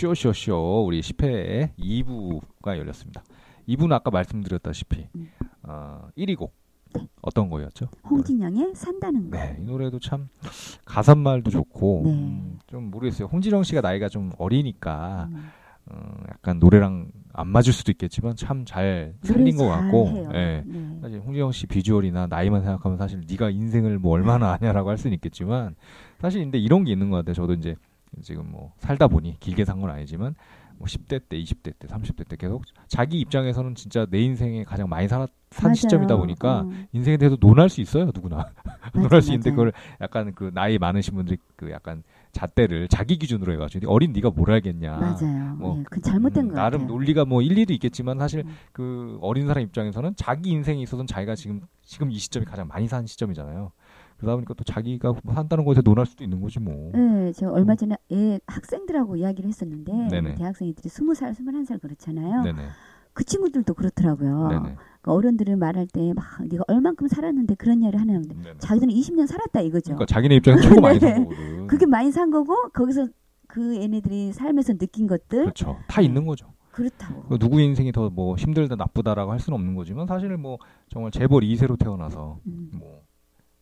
쇼쇼쇼 우리 10회 2부가 열렸습니다. 2부는 아까 말씀드렸다시피 음. 어, 1위 곡 어떤 거였죠? 홍진영의 산다는 거. 네, 이 노래도 참 가사말도 좋고 네. 음, 좀 모르겠어요. 홍진영 씨가 나이가 좀 어리니까 음. 어, 약간 노래랑 안 맞을 수도 있겠지만 참 잘 살린 것 같고. 예. 네. 사실 홍진영 씨 비주얼이나 나이만 생각하면 사실 네가 인생을 뭐 얼마나 아냐라고 할 수는 있겠지만 사실 근데 이런 게 있는 것 같아요. 저도 이제 지금 뭐 살다 보니 길게 산 건 아니지만 뭐 10대 때, 20대 때, 30대 때 계속 자기 입장에서는 진짜 내 인생에 가장 많이 살았, 산 맞아요. 시점이다 보니까 어. 인생에 대해서 논할 수 있어요 누구나 논할 수 있는데. 그걸 약간 그 나이 많으신 분들이 그 약간 잣대를 자기 기준으로 해가지고 어린 네가 뭘 알겠냐 맞아요. 뭐, 예, 그 잘못된 음, 거 나름 같아요. 논리가 뭐 일리도 있겠지만 사실 음. 그 어린 사람 입장에서는 자기 인생에 있어서는 자기가 지금 지금 이 시점이 가장 많이 산 시점이잖아요. 그러다 보니까 또 자기가 뭐 산다는 것에 논할 수도 있는 거지 뭐. 네, 제가 얼마 전에 애 학생들하고 이야기를 했었는데 네네. 대학생들이 스무 살, 스물한 살 그렇잖아요. 네네. 그 친구들도 그렇더라고요. 그러니까 어른들을 말할 때 막 네가 얼만큼 살았는데 그런 얘기를 하는데 네네. 자기들은 20년 살았다 이거죠. 그러니까 자기네 입장에서 최고 많이 산 네. 거거든. 그게 많이 산 거고 거기서 그 얘네들이 살면서 느낀 것들 그렇죠. 다 있는 거죠. 그렇다고. 그 누구 인생이 더 뭐 힘들다 나쁘다라고 할 수는 없는 거지만 사실 뭐 정말 재벌 2세로 태어나서 음. 뭐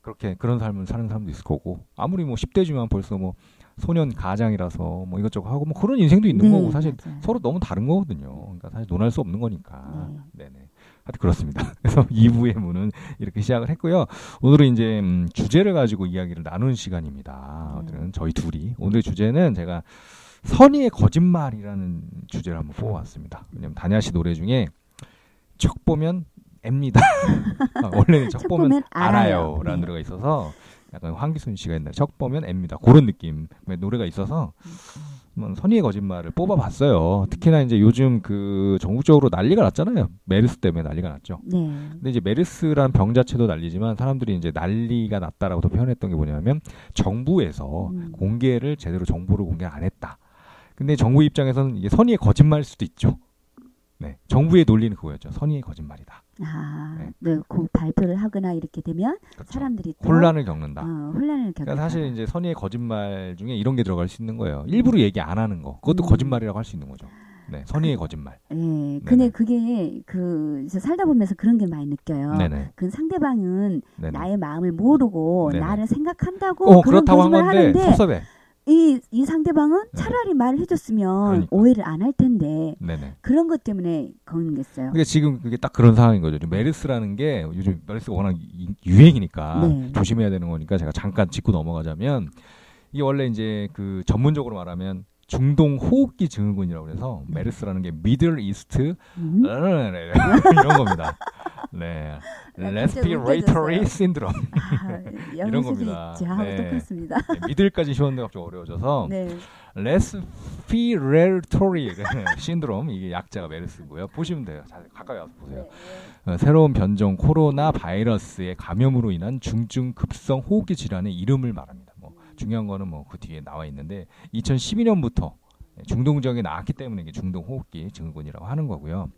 그렇게 그런 삶을 사는 사람도 있을 거고 아무리 뭐 10대지만 벌써 뭐 소년 가장이라서 뭐 이것저것 하고 뭐 그런 인생도 있는 네, 거고 사실 맞아요. 서로 너무 다른 거거든요. 그러니까 사실 논할 수 없는 거니까. 네. 네. 네 하여튼 그렇습니다. 그래서 2부의 문은 이렇게 시작을 했고요. 오늘은 이제 음, 주제를 가지고 이야기를 나누는 시간입니다. 네. 오늘은 저희 둘이 오늘의 주제는 제가 선의의 거짓말이라는 주제를 한번 뽑아왔습니다. 왜냐면 다냐 씨 노래 중에 척 보면 앱니다. 아, 원래는 척 척 보면 보면 알아요. 알아요 라는 네. 노래가 있어서 약간 황기순 씨가 옛날에 척 보면 앱니다. 그런 느낌의 노래가 있어서 선의의 거짓말을 뽑아봤어요. 특히나 이제 요즘 그 전국적으로 난리가 났잖아요. 메르스 때문에 난리가 났죠. 네. 근데 이제 메르스란 병 자체도 난리지만 사람들이 이제 난리가 났다라고 더 표현했던 게 뭐냐면 정부에서 음. 공개를 제대로 정보를 공개 안 했다. 근데 정부 입장에서는 이게 선의의 거짓말일 수도 있죠. 네, 정부의 논리는 그거였죠. 선의의 거짓말이다. 아, 네. 네. 그 발표를 하거나 이렇게 되면 그렇죠. 사람들이 또 혼란을 겪는다. 어, 혼란을 겪다. 그러니까 사실 이제 선의의 거짓말 중에 이런 게 들어갈 수 있는 거예요. 일부러 얘기 안 하는 거. 그것도 음. 거짓말이라고 할 수 있는 거죠. 네, 선의의 거짓말. 예. 근데 네네. 그게 그저 살다 보면서 그런 게 많이 느껴요. 네네. 그 상대방은 네네. 나의 마음을 모르고 네네. 나를 생각한다고 어, 그런 그렇다고 한 거짓말 건데 하는데 섭섭해. 이, 이 상대방은 네. 차라리 말을 해줬으면 그러니까. 오해를 안 할 텐데 네네. 그런 것 때문에 걱는겠어요. 그러니까 지금 그게 딱 그런 상황인 거죠. 메르스라는 게 요즘 메르스가 워낙 이- 유행이니까 네. 조심해야 되는 거니까 제가 잠깐 짚고 넘어가자면 이게 원래 이제 그 전문적으로 말하면 중동 호흡기 증후군이라고 그래서 메르스라는 게 미들 이스트 음? 이런 겁니다. 네. 나 갑자기 respiratory 웃겨졌어요. syndrome. 아, 이런 겁니다. 있지. 네. 똑같습니다. 네, 미들까지 쉬웠는데 갑자기 어려워져서 네. respiratory 신드롬 이게 약자가 메르스고요. 보시면 돼요. 자, 가까이 와서 보세요. 네. 어, 새로운 변종 코로나 바이러스의 감염으로 인한 중증 급성 호흡기 질환의 이름을 말합니다. 뭐 중요한 거는 뭐 그 뒤에 나와 있는데 2012년부터 중동적이 나왔기 때문에 이게 중동 호흡기 증후군이라고 하는 거고요.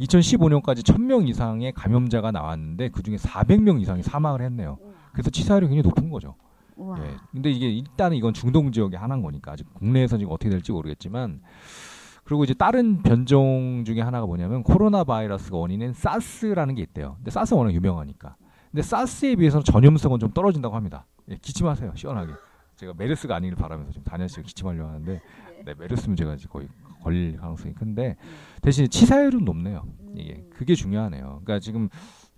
2015년까지 1000명 이상의 감염자가 나왔는데 그 중에 400명 이상이 사망을 했네요. 그래서 치사율이 굉장히 높은 거죠. 우와. 예. 근데 이게 일단은 이건 중동 지역의 하나인 거니까 아직 국내에서 지금 어떻게 될지 모르겠지만 그리고 이제 다른 변종 중에 하나가 뭐냐면 코로나 바이러스가 원인인 사스라는 게 있대요. 근데 사스 워낙 유명하니까. 근데 사스에 비해서는 전염성은 좀 떨어진다고 합니다. 예, 기침하세요. 시원하게. 제가 메르스가 아니길 바라면서 지금 씨가 기침하려고 하는데 네, 메르스 문제가 이제 거의 걸릴 가능성이 큰데 대신 치사율은 높네요. 이게 그게 중요하네요. 그러니까 지금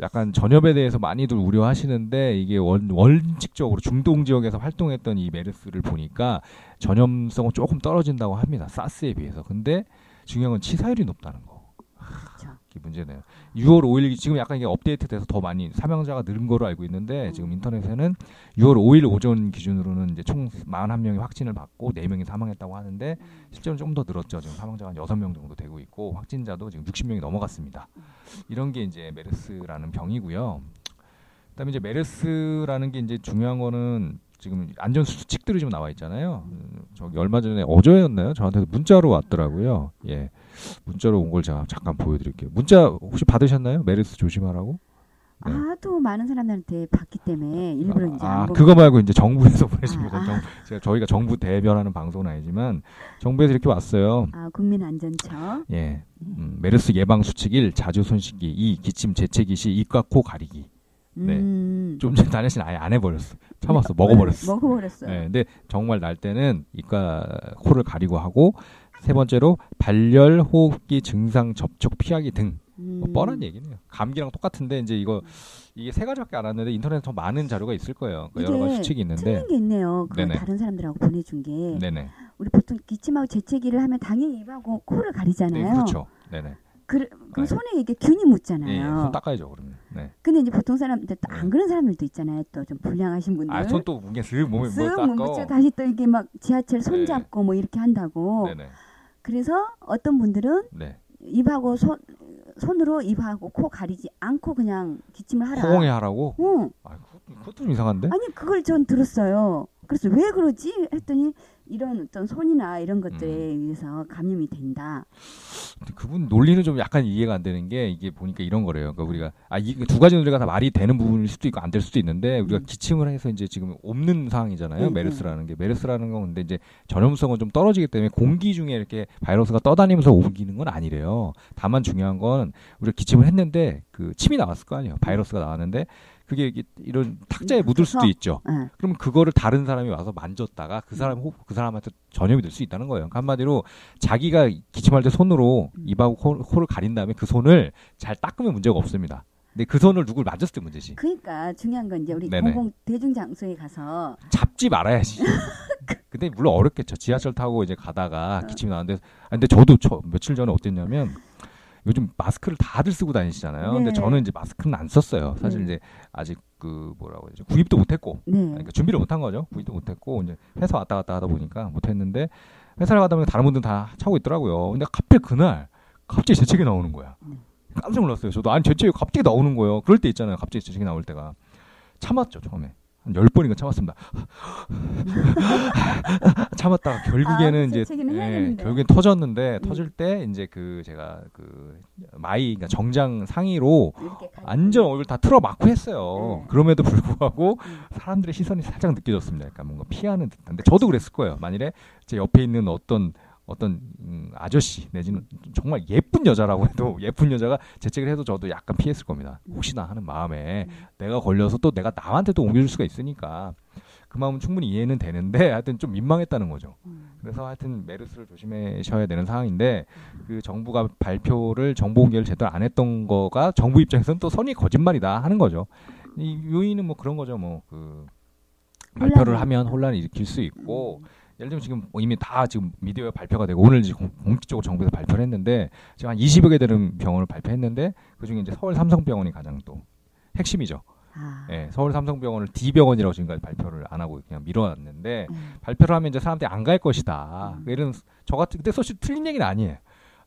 약간 전염에 대해서 많이들 우려하시는데 이게 원, 원칙적으로 중동 지역에서 활동했던 이 메르스를 보니까 전염성은 조금 떨어진다고 합니다. 사스에 비해서. 근데 중요한 건 치사율이 높다는 거. 그렇죠. 이게 문제네요. 6월 5일 지금 약간 이게 업데이트돼서 더 많이 사망자가 늘은 거로 알고 있는데 지금 인터넷에는 6월 5일 오전 기준으로는 이제 총 41명이 확진을 받고 4명이 사망했다고 하는데 실제로는 좀더 늘었죠. 지금 사망자가 한 6명 정도 되고 있고 확진자도 지금 60명이 넘어갔습니다. 이런 게 이제 메르스라는 병이고요. 그다음에 이제 메르스라는 게 이제 중요한 거는 지금 안전 수칙들이 좀 나와 있잖아요. 음, 저기 얼마 전에 어제였나요? 저한테 문자로 왔더라고요. 예. 문자로 온 걸 제가 잠깐 보여드릴게요. 문자 혹시 받으셨나요? 메르스 조심하라고? 네. 하도 많은 사람들한테 받기 때문에 일부러 이제 아, 안 보고 그거 말고 이제 정부에서 보내신 아, 거죠. 아. 정, 제가 저희가 정부 대변하는 방송은 아니지만 정부에서 이렇게 왔어요. 아, 국민안전처 예, 음, 메르스 예방 수칙 1 자주 손 씻기 2 기침 재채기 시 입과 코 가리기. 네. 음. 좀 전에 씨는 아예 안 해버렸어. 참았어, 먹어버렸어. 먹어버렸어요. 예, 근데 정말 날 때는 입과 코를 가리고 하고 세 번째로 발열, 호흡기 증상 접촉 피하기 등뭐 음. 뻔한 얘기네요. 감기랑 똑같은데 이제 이거 이게 세 가지밖에 안 왔는데 인터넷에 더 많은 자료가 있을 거예요. 그 여러 가지 수칙이 있는데. 틀린 게 있네요. 그. 다른 사람들하고 보내준 게 네네. 우리 보통 기침하고 재채기를 하면 당연히 입하고 코를 가리잖아요. 네, 그렇죠. 네네. 그, 럼 네. 손에 이게 균이 묻잖아요. 예, 손 닦아야죠 그러면. 네. 근데 이제 보통 사람들 또안 네. 그런 사람들도 있잖아요. 또 좀 불량하신 분들. 아, 손 또 무게 슥 몸에 뭐쓱 닦아. 다시 또 이게 막 지하철 손 네. 잡고 뭐 이렇게 한다고. 네네. 그래서 어떤 분들은 네. 입하고 손 손으로 입하고 코 가리지 않고 그냥 기침을 하라. 허공에 하라고? 응. 아, 그것도, 그것도 좀 이상한데? 아니 그걸 전 들었어요. 그래서 왜 그러지 했더니 이런 어떤 손이나 이런 것들에 음. 의해서 감염이 된다. 그분 논리는 좀 약간 이해가 안 되는 게 이게 보니까 이런 거래요. 그러니까 우리가 아 이 두 가지 논리가 다 말이 되는 부분일 수도 있고 안 될 수도 있는데 우리가 음. 기침을 해서 이제 지금 없는 상황이잖아요. 음, 메르스라는 게 메르스라는 건 근데 이제 전염성은 좀 떨어지기 때문에 공기 중에 이렇게 바이러스가 떠다니면서 옮기는 건 아니래요. 다만 중요한 건 우리가 기침을 했는데 그 침이 나왔을 거 아니에요. 바이러스가 나왔는데 그게 이런 탁자에 묻을 수도? 있죠. 예. 그럼 그거를 다른 사람이 와서 만졌다가 그 사람 호, 그 사람한테 전염이 될 수 있다는 거예요. 그러니까 한마디로 자기가 기침할 때 손으로 음. 입하고 코, 코를 가린 다음에 그 손을 잘 닦으면 문제가 없습니다. 근데 그 손을 누굴 만졌을 때 문제지. 그러니까 중요한 건 이제 우리 네네. 공공 대중 장소에 가서 잡지 말아야지. 근데 물론 어렵겠죠. 지하철 타고 이제 가다가 어. 기침이 나는데, 아, 근데 저도 저 며칠 전에 어땠냐면 요즘 마스크를 다들 쓰고 다니시잖아요. 근데 네. 저는 이제 마스크는 안 썼어요. 사실 네. 이제 아직 그 뭐라고 해야지 구입도 못했고 네. 그러니까 준비를 못한 거죠. 구입도 못했고 이제 회사 왔다 갔다 하다 보니까 못했는데 회사를 가다 보면 다른 분들 은 다 차고 있더라고요. 근데 갑자기 그날 갑자기 재채기 나오는 거야. 네. 깜짝 놀랐어요. 저도 아니 재채기 갑자기 나오는 거예요. 그럴 때 있잖아요. 갑자기 재채기 나올 때가 참았죠 처음에 한 열 번인가 참았습니다. 참았다가 결국에는 아, 이제 예. 결국엔 터졌는데 음. 터질 때 이제 그 제가 그 마이 그러니까 정장 상의로. 완전 얼굴 다 틀어 막고 했어요. 네. 그럼에도 불구하고 음. 사람들의 시선이 살짝 느껴졌습니다. 약간 뭔가 피하는 듯한데 저도 그랬을 거예요. 만일에 제 옆에 있는 어떤 어떤 음, 아저씨 내지는 정말 예쁜 여자라고 해도 예쁜 여자가 재채기를 해도 저도 약간 피했을 겁니다. 혹시나 하는 마음에 음. 내가 걸려서 또 내가 남한테도 옮겨줄 수가 있으니까 그 마음은 충분히 이해는 되는데 하여튼 좀 민망했다는 거죠. 음. 그래서 하여튼 메르스를 조심하셔야 되는 상황인데 그 정부가 발표를 정보 공개를 제대로 안 했던 거가 정부 입장에서는 또 선의 거짓말이다 하는 거죠. 이 요인은 뭐 그런 거죠. 뭐그 발표를. 하면 혼란을 일으킬 수 있고 음. 예를 들면 지금 뭐 이미 다 지금 미디어에 발표가 되고 오늘 공- 공식적으로 정부에서 발표를 했는데 지금 한 20여 개 되는 병원을 발표했는데 그 중에 이제 서울 삼성병원이 가장 또 핵심이죠. 아. 예, 서울 삼성병원을 D병원이라고 지금까지 발표를 안 하고 그냥 미뤄놨는데 음. 발표를 하면 이제 사람들이 안 갈 것이다. 음. 이런 저 같은 근데 사실 틀린 얘기는 아니에요.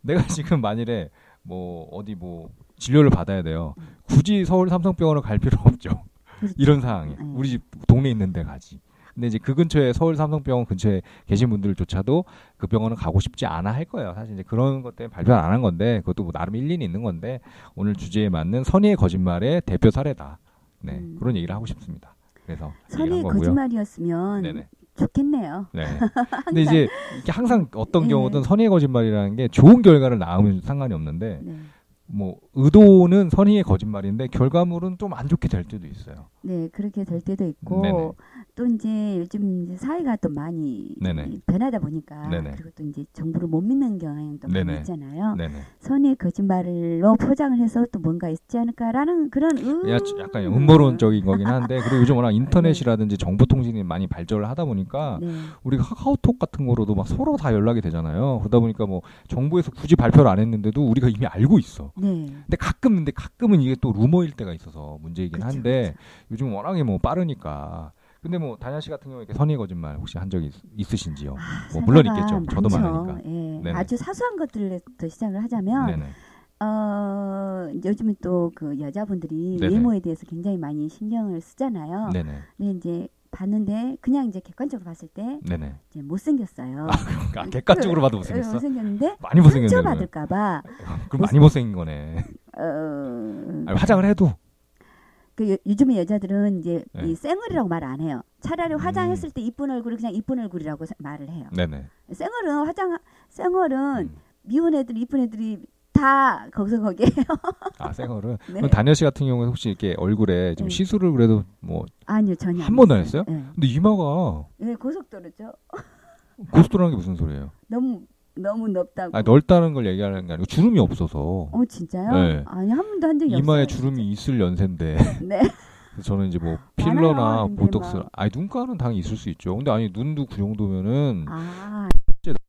내가 지금 만일에 뭐 어디 뭐 진료를 받아야 돼요. 굳이 서울 삼성병원을 갈 필요 없죠. 그렇죠. 이런 상황에 음. 우리 집 동네에 있는 데 가지. 근데 이제 그 근처에 서울 삼성병원 근처에 계신 분들조차도 그 병원은 가고 싶지 않아 할 거예요. 사실 이제 그런 것 때문에 발표 안한 건데 그것도 뭐 나름 일리는 있는 건데 오늘 주제에 맞는 선의의 거짓말의 대표 사례다. 네 음. 그런 얘기를 하고 싶습니다. 그래서 선의 얘기한 거고요. 거짓말이었으면 네네. 좋겠네요. 네. 근데 이제 항상 어떤 네. 경우든 선의의 거짓말이라는 게 좋은 결과를 낳으면 상관이 없는데 네. 뭐 의도는 선의의 거짓말인데 결과물은 좀 안 좋게 될 때도 있어요. 네, 그렇게 될 때도 있고 네네. 또 이제 요즘 이제 사회가 또 많이 네네. 변하다 보니까 네네. 그리고 또 이제 정보를 못 믿는 경향도 많이. 있잖아요. 네네. 선의 거짓말로 포장을 해서 또 뭔가 있지 않을까라는 그런 음. 야, 약간 음모론적인 거긴 한데 그리고 요즘 워낙 인터넷이라든지 정보통신이 많이 발전을 하다 보니까 네. 우리가 카카오톡 같은 거로도 막 서로 다 연락이 되잖아요. 그러다 보니까 뭐 정부에서 굳이 발표를 안 했는데도 우리가 이미 알고 있어. 네. 근데 가끔 근데 가끔은 이게 또 루머일 때가 있어서 문제이긴 그쵸, 한데 요즘 워낙에 뭐 빠르니까. 근데 뭐 다냐 씨 같은 경우에 이렇게 선의 거짓말 혹시 한 적이 있, 으신지요 아, 뭐 물론 있겠죠. 저도 많죠. 많으니까. 예. 네네. 아주 사소한 것들부터 시작을 하자면 네네. 어, 요즘은 또 그 여자분들이 네네. 외모에 대해서 굉장히 많이 신경을 쓰잖아요. 네네. 근데 이제 봤는데 그냥 이제 객관적으로 봤을 때 네네. 이제 못생겼어요. 아, 객관적으로 봐도 못생겼어? 못생겼는데 많이 못생겼네. 상처. 받을까봐 그럼 많이 못생긴 거네. 어, 아니, 화장을 해도 그 요, 요즘에 여자들은 이제 네. 이 쌩얼이라고 말 안 해요. 차라리 음. 화장했을 때 이쁜 얼굴을 그냥 이쁜 얼굴이라고 사- 말을 해요. 네네. 쌩얼은 화장 쌩얼은 음. 미운 애들 이쁜 애들이 다 거기서 거기에요. 아, 생얼은. 네. 다녀 씨 같은 경우에 혹시 이렇게 얼굴에 좀 네. 시술을 그래도 뭐 아니요 전혀 한 번도 안 했어요? 네. 근데 이마가 네, 고속도로죠. 고속도로라는 게 무슨 소리예요? 너무 너무 넓다고. 아니, 넓다는 걸 얘기하는 게 아니고 주름이 없어서 어 진짜요? 네. 아니 한 번도 한 적이 이마에 없어요. 주름이 있을 연세인데 네. 저는 이제 뭐 필러나 보톡스 막. 아니 눈가는 당연히 있을 수 있죠. 근데 아니 눈도 그 정도면은 아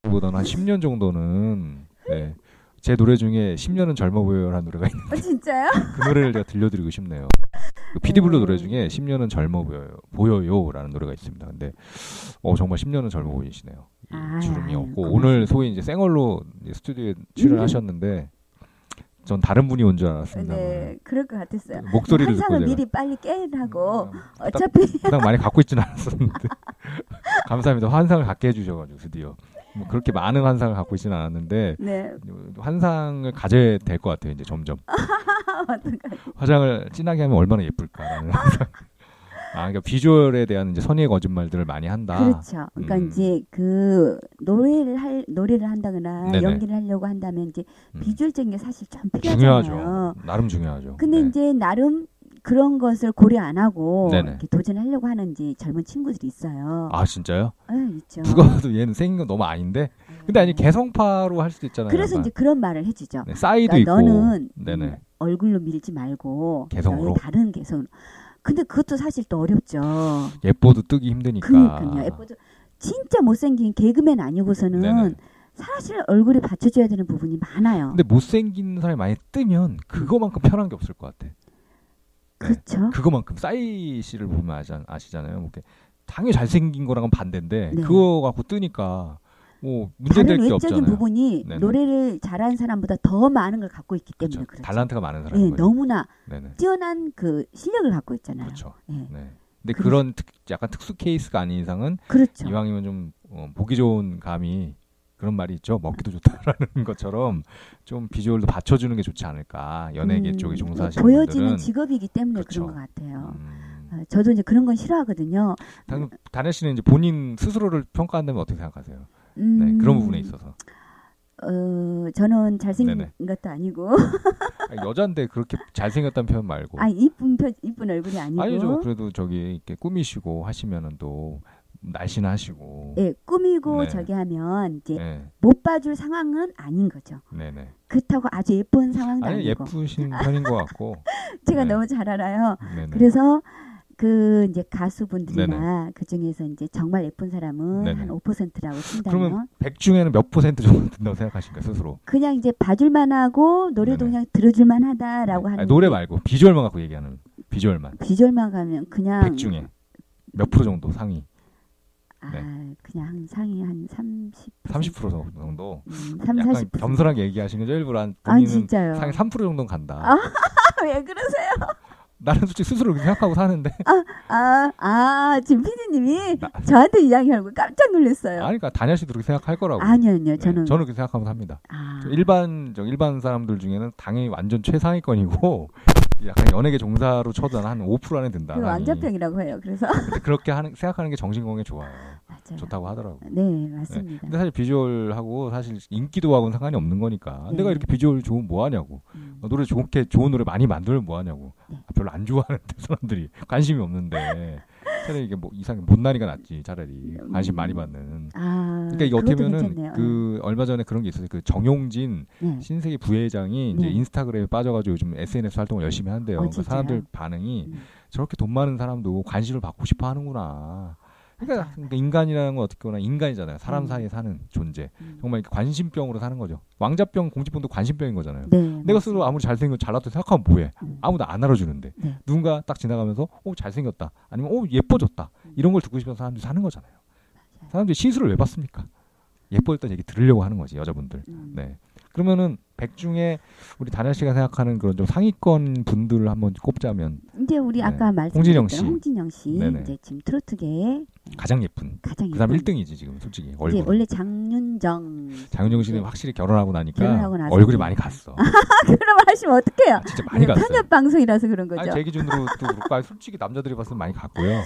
보다는 한 10년 정도는 네. 제 노래 중에 10년은 젊어 보여요라는 노래가 있는데 어, 진짜요? 그 노래를 제가 들려드리고 싶네요. 그 피디블루 어. 노래 중에 10년은 젊어 보여요, 보여요라는 노래가 있습니다. 근데 어 정말 10년은 젊어 보이시네요. 이 아, 주름이. 오늘 소위 이제 생얼로 스튜디오에 출연하셨는데 전 다른 분이 온 줄 알았습니다. 네, 그럴 것 같았어요. 목소리를 듣고 제가 미리 빨리 깨라고. 음, 어차피 그닥 많이 갖고 있지는 않았었는데 감사합니다. 환상을 갖게 해주셔가지고 드디어 뭐 그렇게 많은 환상을 갖고 있지는 않았는데 네 환상을 가져야 될 것 같아요. 이제 점점? 화장을 진하게 하면 얼마나 예쁠까라는. 아, 그러니까 비주얼에 대한 이제 선의의 거짓말들을 많이 한다. 그렇죠. 그러니까 음. 이제 그 노래를 할 노래를 한다거나 네네. 연기를 하려고 한다면 이제 음. 비주얼적인 게 사실 좀 필요하잖아요. 중요하죠. 나름 중요하죠. 근데 네. 이제 나름 그런 것을 고려 안 하고 도전하려고 하는 이제 젊은 친구들이 있어요. 아 진짜요? 아유, 있죠. 누가 봐도 얘는 생긴 건 너무 아닌데. 근데 아니 개성파로 할 수도 있잖아요. 그래서 약간. 이제 그런 말을 해주죠. 네, 싸이도 그러니까 있고. 너는 네네. 음, 얼굴로 밀지 말고 개성으로? 다른 개성으로. 근데 그것도 사실 또 어렵죠. 예뻐도 뜨기 힘드니까. 그러니까요. 예뻐도 진짜 못생긴 개그맨 아니고서는 네네. 사실 얼굴에 받쳐줘야 되는 부분이 많아요. 근데 못생긴 사람이 많이 뜨면 그거만큼 편한 게 없을 것 같아. 네. 그렇죠. 그거만큼 싸이 씨를 보면 아시, 아시잖아요. 뭐 이렇게 당연히 잘생긴 거랑은 반대인데 네. 그거 갖고 뜨니까 뭐 문제될 다른 게 외적인. 부분이 네네. 노래를 잘하는 사람보다 더 많은 걸 갖고 있기 때문에 그렇죠. 그렇죠. 달란트가 많은 사람인 예, 거죠. 너무나 네네. 뛰어난 그 실력을 갖고 있잖아요. 그렇죠. 예, 네. 근데 그래서- 그런 특, 약간 특수 케이스가 아닌 이상은 그렇죠. 이왕이면 좀 어, 보기 좋은 감이 그런 말이 있죠. 먹기도 좋다라는 것처럼 좀 비주얼도 받쳐주는 게 좋지 않을까. 연예계 음, 쪽에 종사하시는 보여지는 분들은. 직업이기 때문에 그렇죠. 그런 것 같아요. 음, 어, 저도 이제 그런 건 싫어하거든요. 당- 다혜 씨는 이제 본인 스스로를 평가한다면 어떻게 생각하세요? 음, 네, 그런 부분에 있어서 어, 저는 잘생긴 네네. 것도 아니고, 아니, 여자인데 그렇게 잘생겼다는 표현 말고 아 이쁜 표, 이쁜 얼굴이 아니고, 아니죠. 그래도 저기 이렇게 꾸미시고 하시면은 또 날씬하시고. 예, 꾸미고 네. 저기 하면 이제 네, 못 봐줄 상황은 아닌 거죠. 네, 네. 그렇다고 아주 예쁜 상황도 아니 아니고, 예쁘신 편인 것 같고. 제가 네. 너무 잘 알아요. 네, 네. 그래서 그 이제 가수분들이나 그 중에서 이제 정말 예쁜 사람은 네네. 한 5%라고 친다면 그러면 100 중에는 몇 퍼센트 정도 든다고 생각하십니까 스스로? 그냥 이제 봐줄만하고 노래도 네네. 그냥 들어줄만하다라고 하는 아니, 노래 게 말고 비주얼만 갖고 얘기하는 비주얼만 비주얼만 가면 그냥 100 중에 몇 프로 정도 상위 아 네. 그냥 한 상위 한 30, 30% 정도 음, 3, 약간 40%. 겸손하게 얘기하시는 거죠 일부러 한아 본인은 진짜요. 상위 3% 정도는 간다. 아. 왜 그러세요? 나는 솔직히 스스로 그렇게 생각하고 사는데 아, 아 지금 피디님이 나- 저한테 이야기하고 깜짝 놀랐어요. 아니 그러니까 다냐 씨도 그렇게 생각할 거라고. 아니요, 아니요. 네, 저는 저는 그렇게 생각하면서 합니다. 아, 일반 저 일반 사람들 중에는 당연히 완전 최상위권이고 약간 연예계 종사로 쳐도 한5% 안에 든다. 그 왕자병이라고 해요. 그래서 그렇게 하는 생각하는 게 정신 건강에 좋아요. 맞아요. 좋다고 하더라고. 네, 네. 맞습니다. 근데 사실 비주얼하고 사실 인기도하고는 상관이 없는 거니까 네. 내가 이렇게 비주얼 좋으면 뭐 하냐고 음. 어, 노래 좋게 좋은 노래 많이 만들면 뭐 하냐고 네. 아, 별로 안 좋아하는데 사람들이 관심이 없는데 차라리 이게 뭐 이상하게 못난이가 낫지 차라리 관심 많이 받는 아, 그러니까 이게 어떻게 보면은. 그 얼마 전에 그런 게 있었어요 그 정용진 네. 신세계 부회장이 이제 네. 인스타그램에 빠져가지고 요즘 SNS 활동을 열심히 한대요 어, 그러니까? 사람들 반응이 음. 저렇게 돈 많은 사람도 관심을 받고 싶어 하는구나 그러니까. 그러니까 인간이라는 건 어떻게 보면 인간이잖아요 사람 음. 사이에 사는 존재 음. 정말 관심병으로 사는 거죠. 왕자병, 공주병도 관심병인 거잖아요. 네, 내가 맞습니다. 스스로 아무리 잘생겨 잘났다 생각하면 뭐해? 음. 아무도 안 알아주는데 네. 누군가 딱 지나가면서 어 잘생겼다 아니면 어 예뻐졌다 음. 이런 걸 듣고 싶은 사람들이 사는 거잖아요. 사람들이 시술을 왜 받습니까? 예뻐졌다 얘기 들으려고 하는 거지 여자분들. 음. 네. 그러면은 백 중에 우리 다현 씨가 생각하는 그런 좀 상위권 분들을 한번 꼽자면 이제 우리 네. 아까 홍진영 말씀드렸던 씨. 홍진영 씨 네네. 이제 지금 트로트계의 가장 예쁜 가장 그다음 예쁜 1등이지 지금 솔직히 이제 얼굴. 원래 장윤정 장윤정 씨는 이제 확실히 결혼하고 나니까 결혼하고 나서 얼굴이 이제- 많이 갔어. 말 하시면 어떡해요? 아, 진짜 많이 갔어요. 편협 방송이라서 그런 거죠. 아니 제 기준으로 또 그렇고 솔직히 남자들이 봤을 때 많이 갔고요.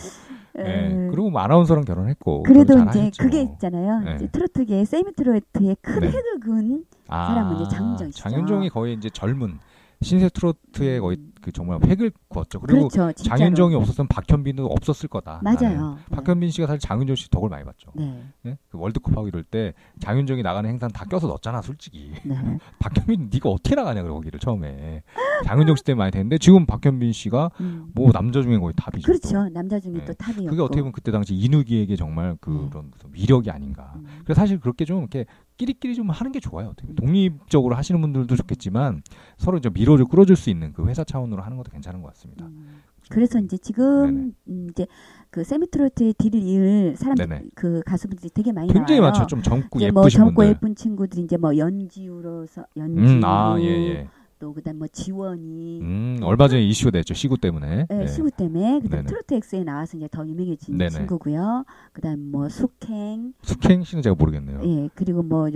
예. 에, 그리고 뭐 아나운서랑 결혼했고. 그래도 이제 잘하셨죠. 그게 있잖아요. 네. 이제 트로트계 세미 트로트의 큰 네. 획을 그은 아, 사람은 이제 장윤정 씨죠. 장윤정이 거의 이제 젊은 신세대 트로트의 거의 그 정말 획을 그었죠. 그리고 그렇죠. 장윤정이 없었으면 박현빈도 없었을 거다. 맞아요. 네. 박현빈 씨가 사실 장윤정 씨 덕을 많이 봤죠. 네. 예? 그 월드컵하고 이럴 때 장윤정이 나가는 행사는 다 껴서 넣었잖아, 솔직히. 네. 박현빈 네가 어떻게 나가냐 그래 거기를 처음에. 장윤정 씨 때문에 많이 됐는데 지금 박현빈 씨가 음. 뭐 남자 중에 거의 탑이죠. 그렇죠. 남자 중에 네. 또 탑이었고. 그게 어떻게 보면 그때 당시 인우기획의 정말 그런 위력이 아닌가. 음. 그래서 사실 그렇게 좀 이렇게 끼리끼리 좀 하는 게 좋아요. 독립적으로 하시는 분들도 좋겠지만 서로 좀 밀어줄 끌어줄 수 있는 그 회사 차원으로 하는 것도 괜찮은 것 같습니다. 음. 그래서 이제 지금 음, 이제 그 세미 트로트의 뒤를 이을 사람 네네. 그 가수분들이 되게 많이 굉장히 나와요. 많죠. 좀 젊고 뭐 예쁘신 젊고 분들. 예쁜 친구들이 이제 뭐 연지우로서 연지우 음, 아, 예, 예. 또 그다음 뭐 지원이 음, 얼마 전에 이슈가 됐죠. 시구 때문에. 네, 네. 시구 때문에 그다음 네네. 트로트 X에 나와서 이제 더 유명해진 네네. 친구고요. 그다음 뭐 숙행, 숙행 씨는 제가 모르겠네요. 예 그리고 뭐뭐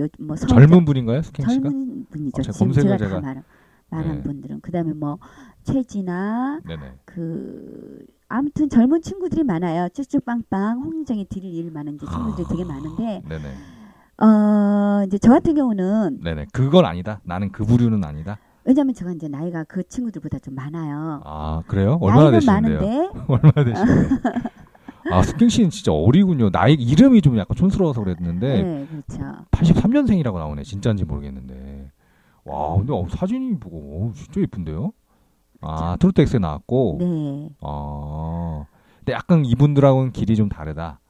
젊은 분인가요, 숙행 씨가? 젊은 분이죠. 어, 제가 검색을 제가 다 제가- 말한 말한 네. 분들은 그다음에 뭐 최진아 네네. 그 아무튼 젊은 친구들이 많아요. 쭉쭉빵빵 홍인정의 뒤를 이을 만한 이제 친구들이 되게 많은데 네네. 어 이제 저 같은 경우는 네네. 그건 아니다. 나는 그 부류는 아니다. 왜냐면 제가 이제 나이가 그 친구들보다 좀 많아요. 아, 그래요? 얼마나 되시는데요? 많은데 얼마나 되시는데요? 아, 숙행 씨는 진짜 어리군요. 나이 이름이 좀 약간 촌스러워서 그랬는데 네, 그렇죠. 83년생이라고 나오네. 진짜인지 모르겠는데. 와, 근데 어, 사진이 보고 어, 진짜 예쁜데요? 아, 트로트 엑스에 나왔고. 네. 아. 근데 약간 이분들하고는 길이 좀 다르다.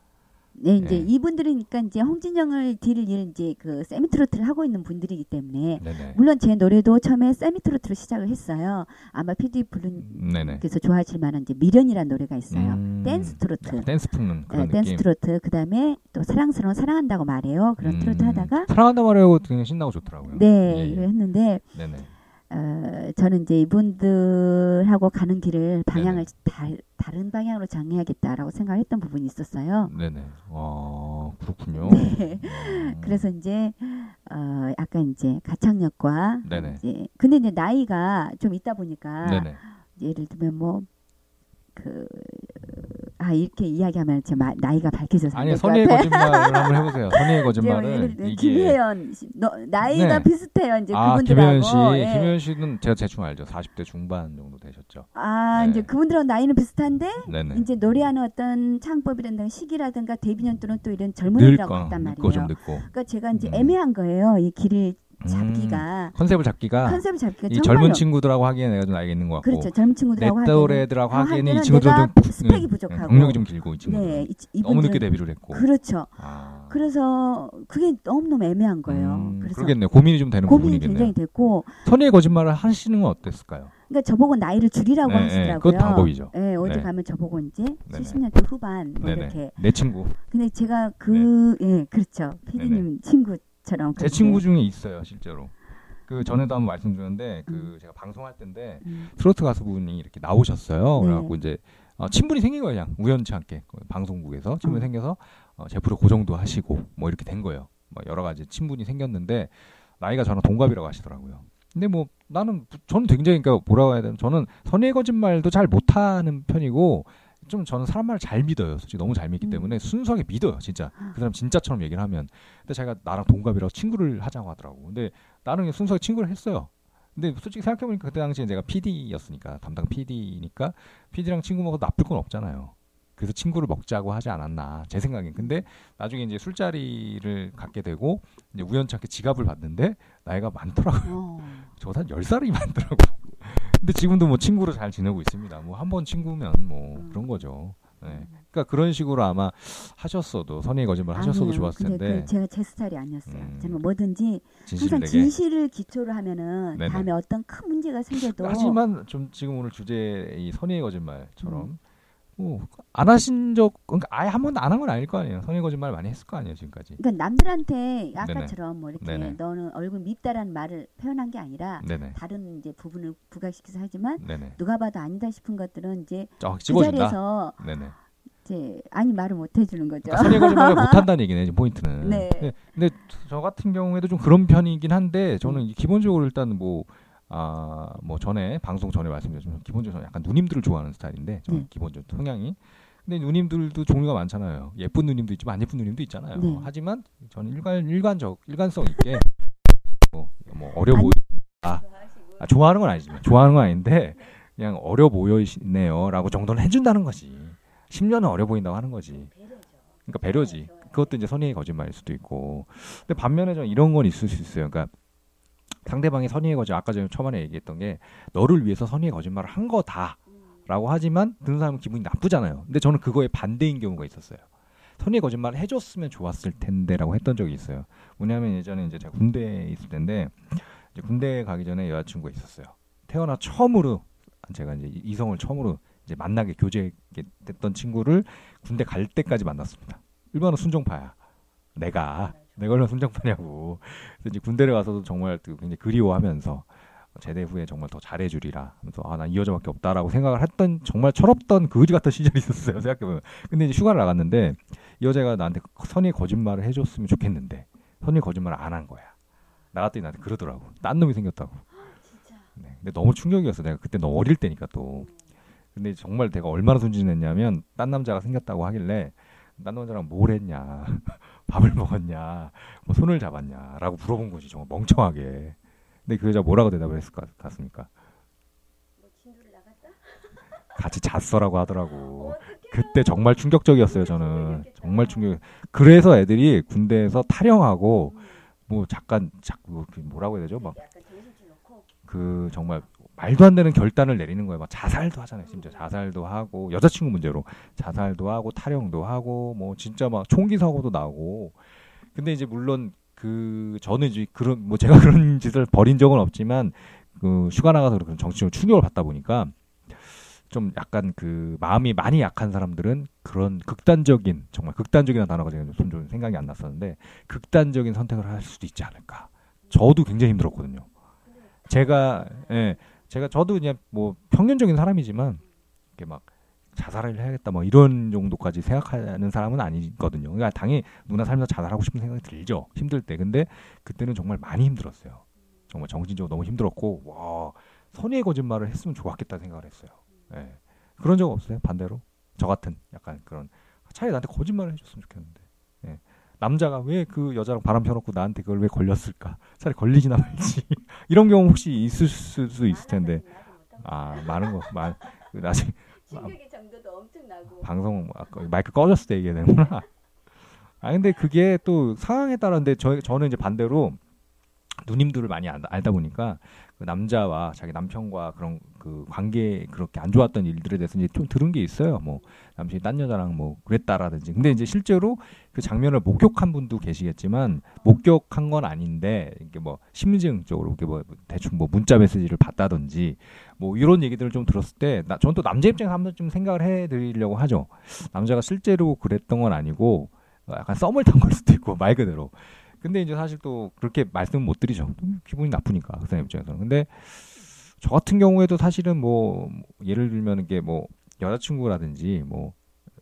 네, 이제 네. 이분들이니까 이제 홍진영을 뒤를 이은 이제 그 세미트로트를 하고 있는 분들이기 때문에 네네. 물론 제 노래도 처음에 세미트로트로 시작을 했어요. 아마 블루님께서 네네. 좋아하실 만한 이제 미련이라는 노래가 있어요. 음, 댄스 트로트. 댄스풍의 그런 네, 댄스. 트로트. 그다음에 또 사랑스러운 사랑한다고 말해요. 그런 트로트 음, 하다가 사랑한다 말하고 그냥 신나고 좋더라고요. 네, 예, 예. 했는데 네네. 어, 저는 이제 이분들하고 가는 길을 방향을. 다, 다른 방향으로 정해야겠다라고 생각했던 부분이 있었어요. 네네. 아, 그렇군요. 네. 음, 그래서 이제 어 약간 이제 가창력과 네네. 이제 근데 이제 나이가 좀 있다 보니까 네네. 예를 들면 뭐 그 아 이렇게 이야기하면 제 마- 나이가 밝혀져서 안 아니 선의의. 거짓말을 한번 해보세요. 선의의 거짓말은 이게 김혜연 씨, 너, 나이가 네. 비슷해요 이제 아 그분들하고 김혜연 씨, 예. 김혜연 씨는 제가 대충 알죠. 40대 중반 정도 되셨죠. 아 네. 이제 그분들하고 나이는 비슷한데 네네. 이제 노래하는 어떤 창법이라든가 시기라든가 데뷔 연도는 또 이런 젊은 늙 애들하고 거, 같단 말이에요. 늙고 좀 늦고. 그러니까 제가 이제 음. 애매한 거예요. 이 음, 잡기가 컨셉을 잡기가 컨셉을 잡기가 이 젊은 친구들하고 하기에는 내가 좀 나이가 있는 것 같고 그렇죠. 젊은 내 친구들하고 하기에는 또래들하고 하기에는 이 하기에는 친구들 내가 좀 스펙이 음, 부족하고. 경력이 좀 길고 이 친구들 네, 이, 너무 늦게 데뷔를 했고. 그렇죠. 아. 그래서 그게 너무 너무 애매한 거예요. 음, 그래서 그러겠네요. 고민이 좀 되는 고민이 부분이겠네요. 굉장히 됐고 선의의 거짓말을 하시는 건 어땠을까요? 그러니까 저보고 나이를 줄이라고 네, 네, 하시더라고요. 그것도 방법이죠. 네, 어디 네. 가면 저보고 이제 네네. 70년대 후반 뭐 네네. 이렇게. 내 친구. 근데 제가 그 예, 그렇죠. 피디님 친구 처럼 제 그렇게. 친구 중에 있어요, 실제로. 그 전에도 한번 말씀드렸는데 그 제가 방송할 때인데 음, 트로트 가수분이 이렇게 나오셨어요. 네. 그래갖고 이제 어, 친분이 생긴 거예요, 그냥 우연치 않게 그 방송국에서 친분이 어. 생겨서 어, 제 프로 고정도 하시고 뭐 이렇게 된 거예요. 뭐 여러 가지 친분이 생겼는데 나이가 저랑 동갑이라고 하시더라고요. 근데 뭐 나는 부- 저는 굉장히 그러니까 뭐라고 해야 되나 저는 선의의 거짓말도 잘 못하는 편이고 좀 저는 사람 말을 잘 믿어요. 솔직히 너무 잘 믿기 음. 때문에 순수하게 믿어요. 진짜 그 사람 진짜처럼 얘기를 하면. 근데 자기가 나랑 동갑이라고 친구를 하자고 하더라고. 근데 나는 그냥 순수하게 친구를 했어요. 근데 솔직히 생각해보니까 그때 당시에 내가 PD였으니까 담당 PD니까 PD랑 친구 먹어도 나쁠 건 없잖아요. 그래서 친구를 먹자고 하지 않았나 제 생각엔. 근데 나중에 이제 술자리를 갖게 되고 이제 우연찮게 지갑을 봤는데 나이가 많더라고요. 어. 저보다 한 10살이 많더라고. 근데 지금도 뭐 친구로 잘 지내고 있습니다. 뭐 한 번 친구면 뭐 음. 그런 거죠. 네. 그러니까 그런 식으로 아마 하셨어도 선의의 거짓말 하셨어도 아니에요. 좋았을 텐데 그 제가 제 스타일이 아니었어요. 음. 저는 뭐든지. 항상 진실을 기초로 하면은 네네. 다음에 어떤 큰 문제가 생겨도 하지만 좀 지금 오늘 주제 이 선의의 거짓말처럼 음. 뭐안 하신 적 그러니까 아예 한 번도 안 한 건 아닐 거 아니에요. 선의의 거짓말 많이 했을 거 아니에요 지금까지. 그러니까 남들한테 아까처럼 뭐 이렇게 네네. 너는 얼굴 밉다라는 말을 표현한 게 아니라 네네. 다른 이제 부분을 부각시켜서 하지만 네네. 누가 봐도 아니다 싶은 것들은 이제 쫙 그. 자리에서 네네. 이제 아니 말을 못 해주는 거죠. 그러니까 선의의 거짓말을 못 한다는 얘기네 지금 포인트는. 네. 근데, 근데 저 같은 경우에도 좀 그런 편이긴 한데 저는 음. 기본적으로 일단 뭐 아, 뭐 전에 방송 전에 말씀드렸지만 기본적으로 약간 누님들을 좋아하는 스타일인데 저는 네. 기본적으로 성향이 근데 누님들도 종류가 많잖아요. 예쁜 누님도 있지만 안 예쁜 누님도 있잖아요. 네. 하지만 저는 일관 일관적 일관성 있게 뭐, 뭐 어려 아니- 보이다. 아, 좋아하는 건 아니지만 좋아하는 건 아닌데 그냥 어려 보이시네요라고 정도는 해준다는 거지. 10년은 어려 보인다고 하는 거지. 그러니까 배려지. 그것도 이제 선의의 거짓말일 수도 있고. 근데 반면에 좀 이런 건 있을 수 있어요. 그러니까 상대방이 선의의 거짓 아까 전에 초반에 얘기했던 게 너를 위해서 선의의 거짓말을 한 거다라고 하지만 듣는 사람은 기분이 나쁘잖아요. 근데 저는 그거에 반대인 경우가 있었어요. 선의의 거짓말을 해줬으면 좋았을 텐데라고 했던 적이 있어요. 뭐냐면 예전에 이제 제가 군대에 있을 텐데 이제 군대 가기 전에 여자친구가 있었어요. 태어나 처음으로 제가 이제 이성을 처음으로 이제 만나게 교제됐던 친구를 군대 갈 때까지 만났습니다. 일반은 순정파야. 내가 내가 얼마나 순정파냐고. 그래서 이제 군대를 가서도 정말 그 굉장히 그리워하면서 제대 후에 정말 더 잘해주리라. 그래서 아, 난 이 여자밖에 없다라고 생각을 했던 정말 철없던 그지 같은 시절이 있었어요. 생각해보면. 근데 이제 휴가를 나갔는데 이 여자가 나한테 선의 거짓말을 해줬으면 좋겠는데 선의 거짓말을 안 한 거야. 나갔더니 나한테 그러더라고. 딴 놈이 생겼다고. 네. 근데 너무 충격이었어. 내가 그때 너무 어릴 때니까 또. 근데 정말 내가 얼마나 순진했냐면 딴 남자가 생겼다고 하길래 딴 남자랑 뭘 했냐, 밥을 먹었냐, 뭐 손을 잡았냐라고 물어본 거지 정말 멍청하게. 근데 그 여자 뭐라고 대답을 했을 것 같- 같습니까? 같이 잤어라고 하더라고. 그때 정말 충격적이었어요. 저는 정말 충격. 그래서 애들이 군대에서 타령하고 뭐 잠깐 자꾸 그 뭐라고 해야 되죠? 막 그 정말 말도 안 되는 결단을 내리는 거예요. 막 자살도 하잖아요. 심지어 자살도 하고 여자친구 문제로 자살도 하고 타령도 하고 뭐 진짜 막 총기 사고도 나고. 근데 이제 물론 그 저는 이제 그런 뭐 제가 그런 짓을 벌인 적은 없지만 그 휴가 나가서 그런 정치적으로 충격을 받다 보니까 좀 약간 그 마음이 많이 약한 사람들은 그런 극단적인 정말 극단적이라는 단어가 제가 좀, 좀 생각이 안 났었는데 극단적인 선택을 할 수도 있지 않을까. 저도 굉장히 힘들었거든요. 제가 예 제가 저도 그냥 뭐 평균적인 사람이지만 이렇게 막 자살을 해야겠다 뭐 이런 정도까지 생각하는 사람은 아니거든요. 그러니까 당연히 누나 살면서 자살하고 싶은 생각이 들죠. 힘들 때. 근데 그때는 정말 많이 힘들었어요. 정말 정신적으로 너무 힘들었고 와 선의의 거짓말을 했으면 좋았겠다 생각을 했어요. 예. 그런 적 없어요? 반대로 저 같은 약간 그런 차라리 나한테 거짓말을 해줬으면 좋겠는데 예. 남자가 왜 그 여자랑 바람 펴놓고 나한테 그걸 왜 걸렸을까? 차라리 걸리지나 말지 이런 경우 혹시 있을 수도 있을 텐데 아 많은 거 많 나중에 충격의 정도도 엄청나고 방송 마이크 꺼졌을 때 얘기해야 되는구나. 아 근데 그게 또 상황에 따라는데 저 저는 이제 반대로 누님들을 많이 알- 알다 보니까 그 남자와 자기 남편과 그런 그 관계 그렇게 안 좋았던 일들에 대해서 이제 좀 들은 게 있어요. 뭐 남편이 딴 여자랑 뭐 그랬다라든지. 근데 이제 실제로 그 장면을 목격한 분도 계시겠지만 목격한 건 아닌데 이게 뭐 심증적으로 이렇게 뭐 대충 뭐 문자 메시지를 받다든지 뭐 이런 얘기들을 좀 들었을 때 나, 저는 또 남자 입장에서 한번 좀 생각을 해드리려고 하죠. 남자가 실제로 그랬던 건 아니고 어, 약간 썸을 탄 걸 수도 있고 말 그대로. 근데 이제 사실 또 그렇게 말씀은 못 드리죠. 또 기분이 나쁘니까 그 사람 입장에서는. 근데 저 같은 경우에도 사실은 뭐 예를 들면 이게 뭐 여자친구라든지 뭐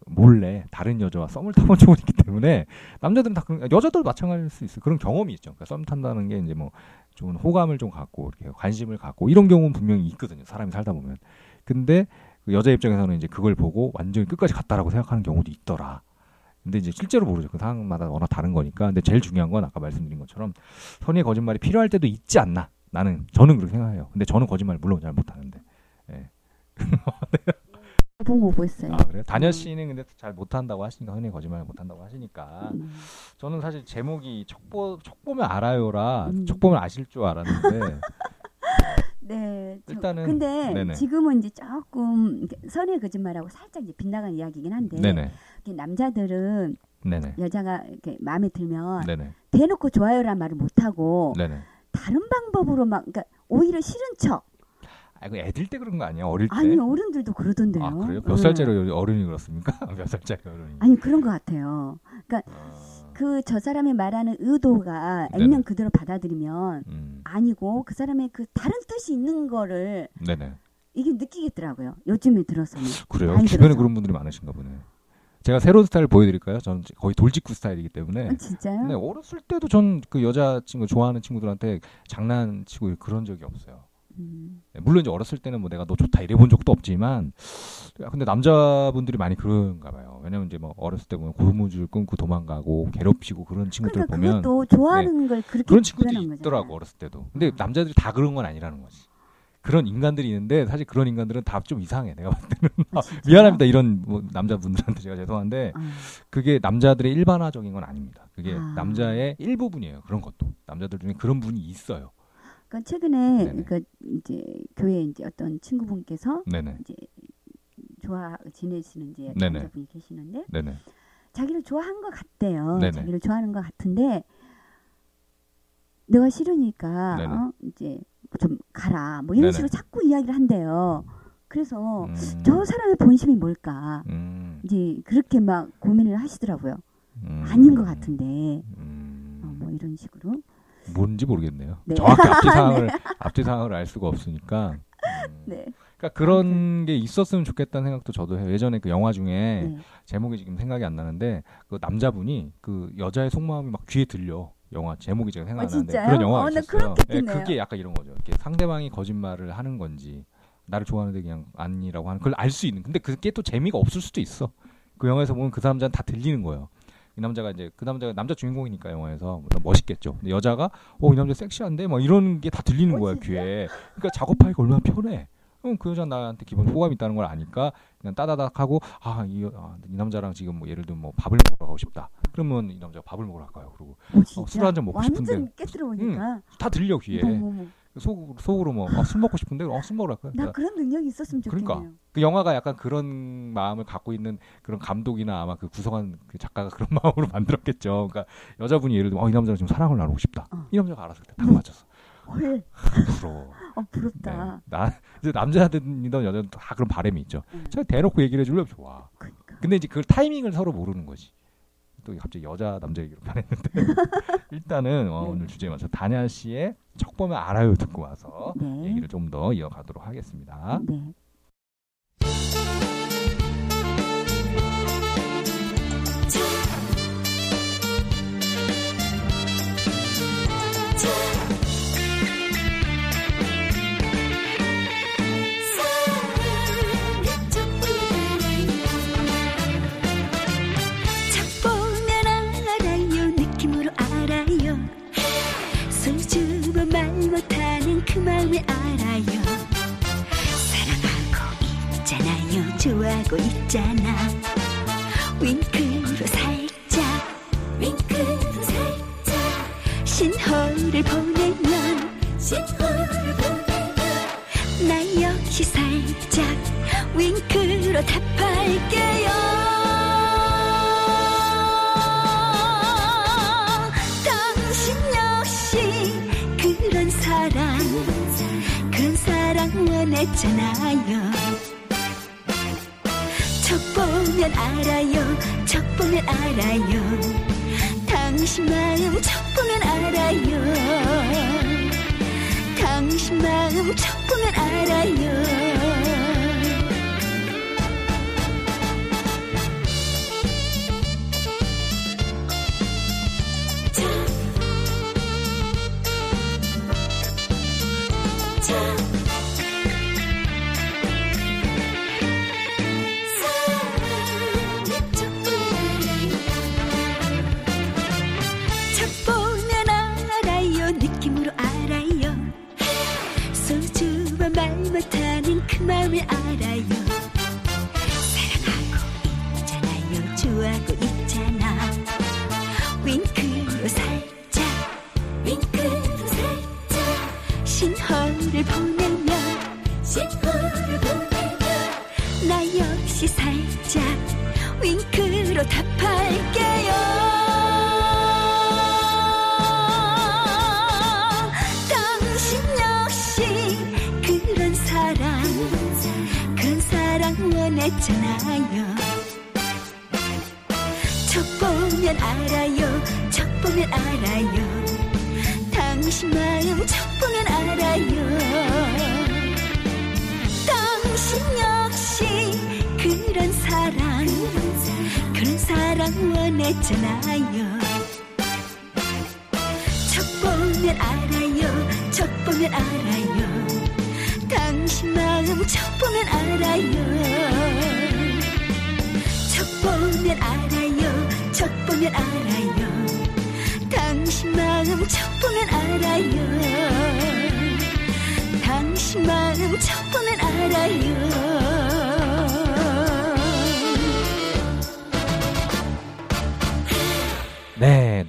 몰래 다른 여자와 썸을 타본 적은 있기 때문에 남자들은 다 그런 여자들도 마찬가지일 수 있어요. 그런 경험이 있죠. 그러니까 썸 탄다는 게 이제 뭐 좋은 호감을 좀 갖고 이렇게 관심을 갖고 이런 경우는 분명히 있거든요. 사람이 살다 보면. 근데 그 여자 입장에서는 이제 그걸 보고 완전히 끝까지 갔다라고 생각하는 경우도 있더라. 근데 이제 실제로 모르죠. 그 상황마다 워낙 다른 거니까. 근데 제일 중요한 건 아까 말씀드린 것처럼 선의의 거짓말이 필요할 때도 있지 않나. 나는 저는 그렇게 생각해요. 근데 저는 거짓말 물론 잘 못하는데. 예. 오보오보했어요. 아 그래요? 다녀 씨는 근데 잘 못한다고 하시니까 흔히 거짓말 못한다고 하시니까 음. 저는 사실 제목이 척보 척 보면 알아요라 음. 척 보면 아실 줄 알았는데 네. 저- 일단은- 근데 네네. 지금은 이제 조금 선의 거짓말하고 살짝 이제 빗나간 이야기긴 한데 네네 남자들은 네네 여자가 이렇게 마음에 들면 네네 대놓고 좋아요란 말을 못 하고 네네. 다른 방법으로 막 그러니까 오히려 싫은 척. 아, 그 애들 때 그런 거 아니야? 어릴 때? 아니 어른들도 그러던데요. 아 그래요? 몇 응. 살짜리 어른이 그렇습니까? 몇 살짜리 어른이? 아니 그런 것 같아요. 아, 그 저 사람이 말하는 의도가 네네. 액면 그대로 받아들이면 음, 아니고 그 사람의 그 다른 뜻이 있는 거를 네네. 이게 느끼겠더라고요. 요즘에 들어서는. 그래요? 주변에 들어서. 그런 분들이 많으신가 보네. 제가 새로운 스타일 보여드릴까요? 저는 거의 돌직구 스타일이기 때문에. 아, 진짜요? 네, 어렸을 때도 전 그 여자친구 좋아하는 친구들한테 장난치고 그런 적이 없어요. 음, 네, 물론 이제 어렸을 때는 뭐 내가 너 좋다 이래 본 적도 없지만 근데 남자분들이 많이 그런가 봐요. 왜냐면 이제 뭐 어렸을 때 보면 고무줄 끊고 도망가고 괴롭히고 그런 친구들 그러니까 보면 그것도 좋아하는 걸 그렇게 그런 친구들이 있더라고 거잖아요. 어렸을 때도. 근데 남자들이 다 그런 건 아니라는 거지. 그런 인간들이 있는데 사실 그런 인간들은 다 좀 이상해. 내가 봤을 때는 아, 진짜요? 미안합니다 이런 뭐 남자분들한테 제가 죄송한데 아, 그게 남자들의 일반화적인 건 아닙니다. 그게 아. 남자의 일부분이에요. 그런 것도 남자들 중에 그런 분이 있어요. 그러니까 최근에 네네. 그 이제 교회 이제 어떤 친구분께서 네네, 이제 좋아 지내시는 이제. 남자분이 계시는데 네네, 자기를 좋아한 것 같대요. 자기를 좋아하는 것 같은데 내가 싫으니까. 어? 이제 좀 가라 뭐 이런. 식으로 자꾸 이야기를 한대요. 그래서 음, 저 사람의 본심이 뭘까 음, 이제 그렇게 막 고민을 하시더라고요. 음, 아닌 것 같은데 음, 어, 뭐 이런 식으로 뭔지 모르겠네요. 네. 정확히 앞뒤 상황을 앞뒤 상황을 알 수가 없으니까. 음. 네. 그러니까 그런 게 있었으면 좋겠다는 생각도 저도 해요. 예전에 그 영화 중에 네. 제목이 지금 생각이 안 나는데 그 남자분이 그 여자의 속마음이 막 귀에 들려. 영화 제목이 제가 생각 안 아, 나는데 진짜요? 그런 영화가 어, 나 있었어요. 그렇겠네요. 그게 약간 이런 거죠. 이렇게 상대방이 거짓말을 하는 건지 나를 좋아하는데 그냥 아니라고 하는 그걸 알 수 있는. 근데 그게 또 재미가 없을 수도 있어. 그 영화에서 보면 그 남자는 다 들리는 거예요. 이 남자가 이제 그 남자가 남자 주인공이니까 영화에서 멋있겠죠. 근데 여자가 어 이 남자 섹시한데 막 이런 게 다 들리는 어, 거야? 귀에. 그러니까 작업하기가 얼마나 편해. 그럼 그 여자 나한테 기본 호감이 있다는 걸 아니까 그냥 따다닥 하고 아이 아, 이 남자랑 지금 뭐 예를 들면 뭐 밥을 먹으러 가고 싶다. 그러면 이 남자가 밥을 먹으러 갈까요? 그리고 오, 진짜? 술 한 잔 먹고 완전 싶은데. 깨뜨려 보니까 다 들려 귀에. 어머머머. 속으로 속으로 뭐 술 먹고 싶은데 어 술 먹으러 갈까요? 나 그런 능력이 있었으면 좋겠네요. 그러니까. 그 영화가 약간 그런 마음을 갖고 있는 그런 감독이나 아마 그 구성한 그 작가가 그런 마음으로 만들었겠죠. 그러니까 여자분이 예를 들면 어, 이 남자랑 지금 사랑을 나누고 싶다. 어. 이 남자가 알아서 그때 딱 맞췄어. 헐, 부러워. 어, 부럽다. 네. 나 이제 남자든이든 여자든 다 그런 바람이 있죠. 응. 제가 대놓고 얘기를 해주려면 좋아. 그러니까. 근데 이제 그 타이밍을 서로 모르는 거지. 또 갑자기 여자 남자 얘기로 변했는데 일단은 어, 네. 오늘 주제에 맞춰 다냐 씨의 척 보면 알아요 듣고 와서 네. 얘기를 좀 더 이어가도록 하겠습니다. 네. 그 마음을 알아요. 사랑하고 있잖아요. 좋아하고 있잖아. 윙크로 살짝 윙크로 살짝. 신호를 보내면 신호를 보내면. 나 역시 살짝 윙크로 답할게요 사랑 그런 사랑 원했잖아요. 척 보면 알아요 척 보면 알아요. 당신 마음 척 보면 알아요. 당신 마음 척 보면 알아요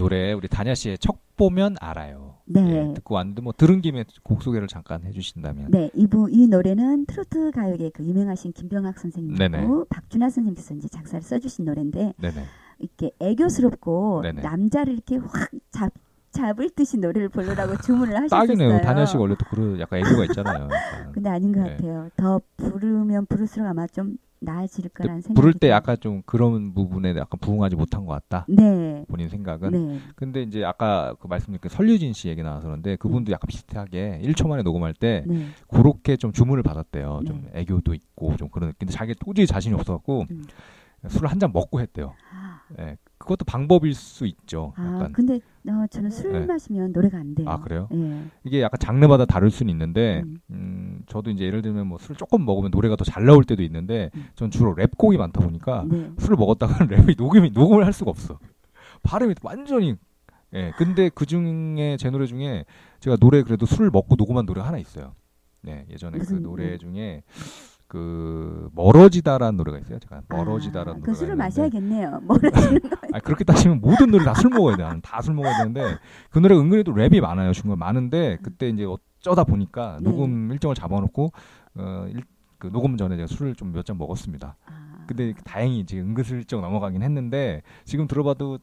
노래 우리 다냐 씨의 척 보면 알아요. 네. 예, 듣고 왔는데 뭐 들은 김에 곡 소개를 잠깐 해주신다면. 네, 이부 이 노래는 트로트 가요계 그 유명하신 김병학 선생님이고 네네. 박준하 선생님께서 이제 작사를 써주신 노래인데 네네. 이렇게 애교스럽고 네네. 남자를 이렇게 확 잡, 잡을 듯이 노래를 부르라고 주문을 하셨어요. 딱이네요. 다냐 씨가 원래 또 그런 약간 애교가 있잖아요. 근데 아닌 것 네. 같아요. 더 부르면 부를수록 아마 좀 나아질 거라는 생각이 부를 때. 약간 좀 그런 부분에 약간 부응하지 못한 것 같다. 네. 본인 생각은. 네. 근데 이제 아까 그 말씀드린 그 설유진 씨 얘기 나와서 그런데 그분도 약간 비슷하게 1초 만에 녹음할 때 네. 그렇게 좀 주문을 받았대요. 좀 네. 애교도 있고 좀 그런. 근데 자기 도저히 자신이 없어갖고 음. 술을 한 잔 먹고 했대요. 아, 예, 그것도 방법일 수 있죠. 아, 약간. 근데 어, 저는 술 네. 마시면 노래가 안 돼요. 아, 그래요? 예. 이게 약간 장르마다 다를 수는 있는데, 음. 음, 저도 이제 예를 들면 뭐 술을 조금 먹으면 노래가 더 잘 나올 때도 있는데, 음. 전 주로 랩곡이 많다 보니까 네. 술을 먹었다가 랩이 녹음이 녹음을 할 수가 없어. 발음이 완전히 예. 근데 그 중에 제 노래 중에 제가 노래 그래도 술을 먹고 녹음한 노래가 하나 있어요. 네, 예전에 그 노래 네. 중에 그 멀어지다라는 노래가 있어요. 제가 멀어지다라는 아, 노래가 그 술을 있는데 마셔야겠네요. 멀어지는 거. 아니, 그렇게 따지면 모든 노래 다 술 먹어야 돼. 나는 다술 먹어야 되는데 그 노래 은근히 또 랩이 많아요. 중간 많은데 그때 이제 어쩌다 보니까 네. 녹음 일정을 잡아놓고 어, 일, 그 녹음 전에 제가 술을 좀 몇 잔 먹었습니다. 아, 근데 다행히 이제 은근슬쩍 넘어가긴 했는데 지금 들어봐도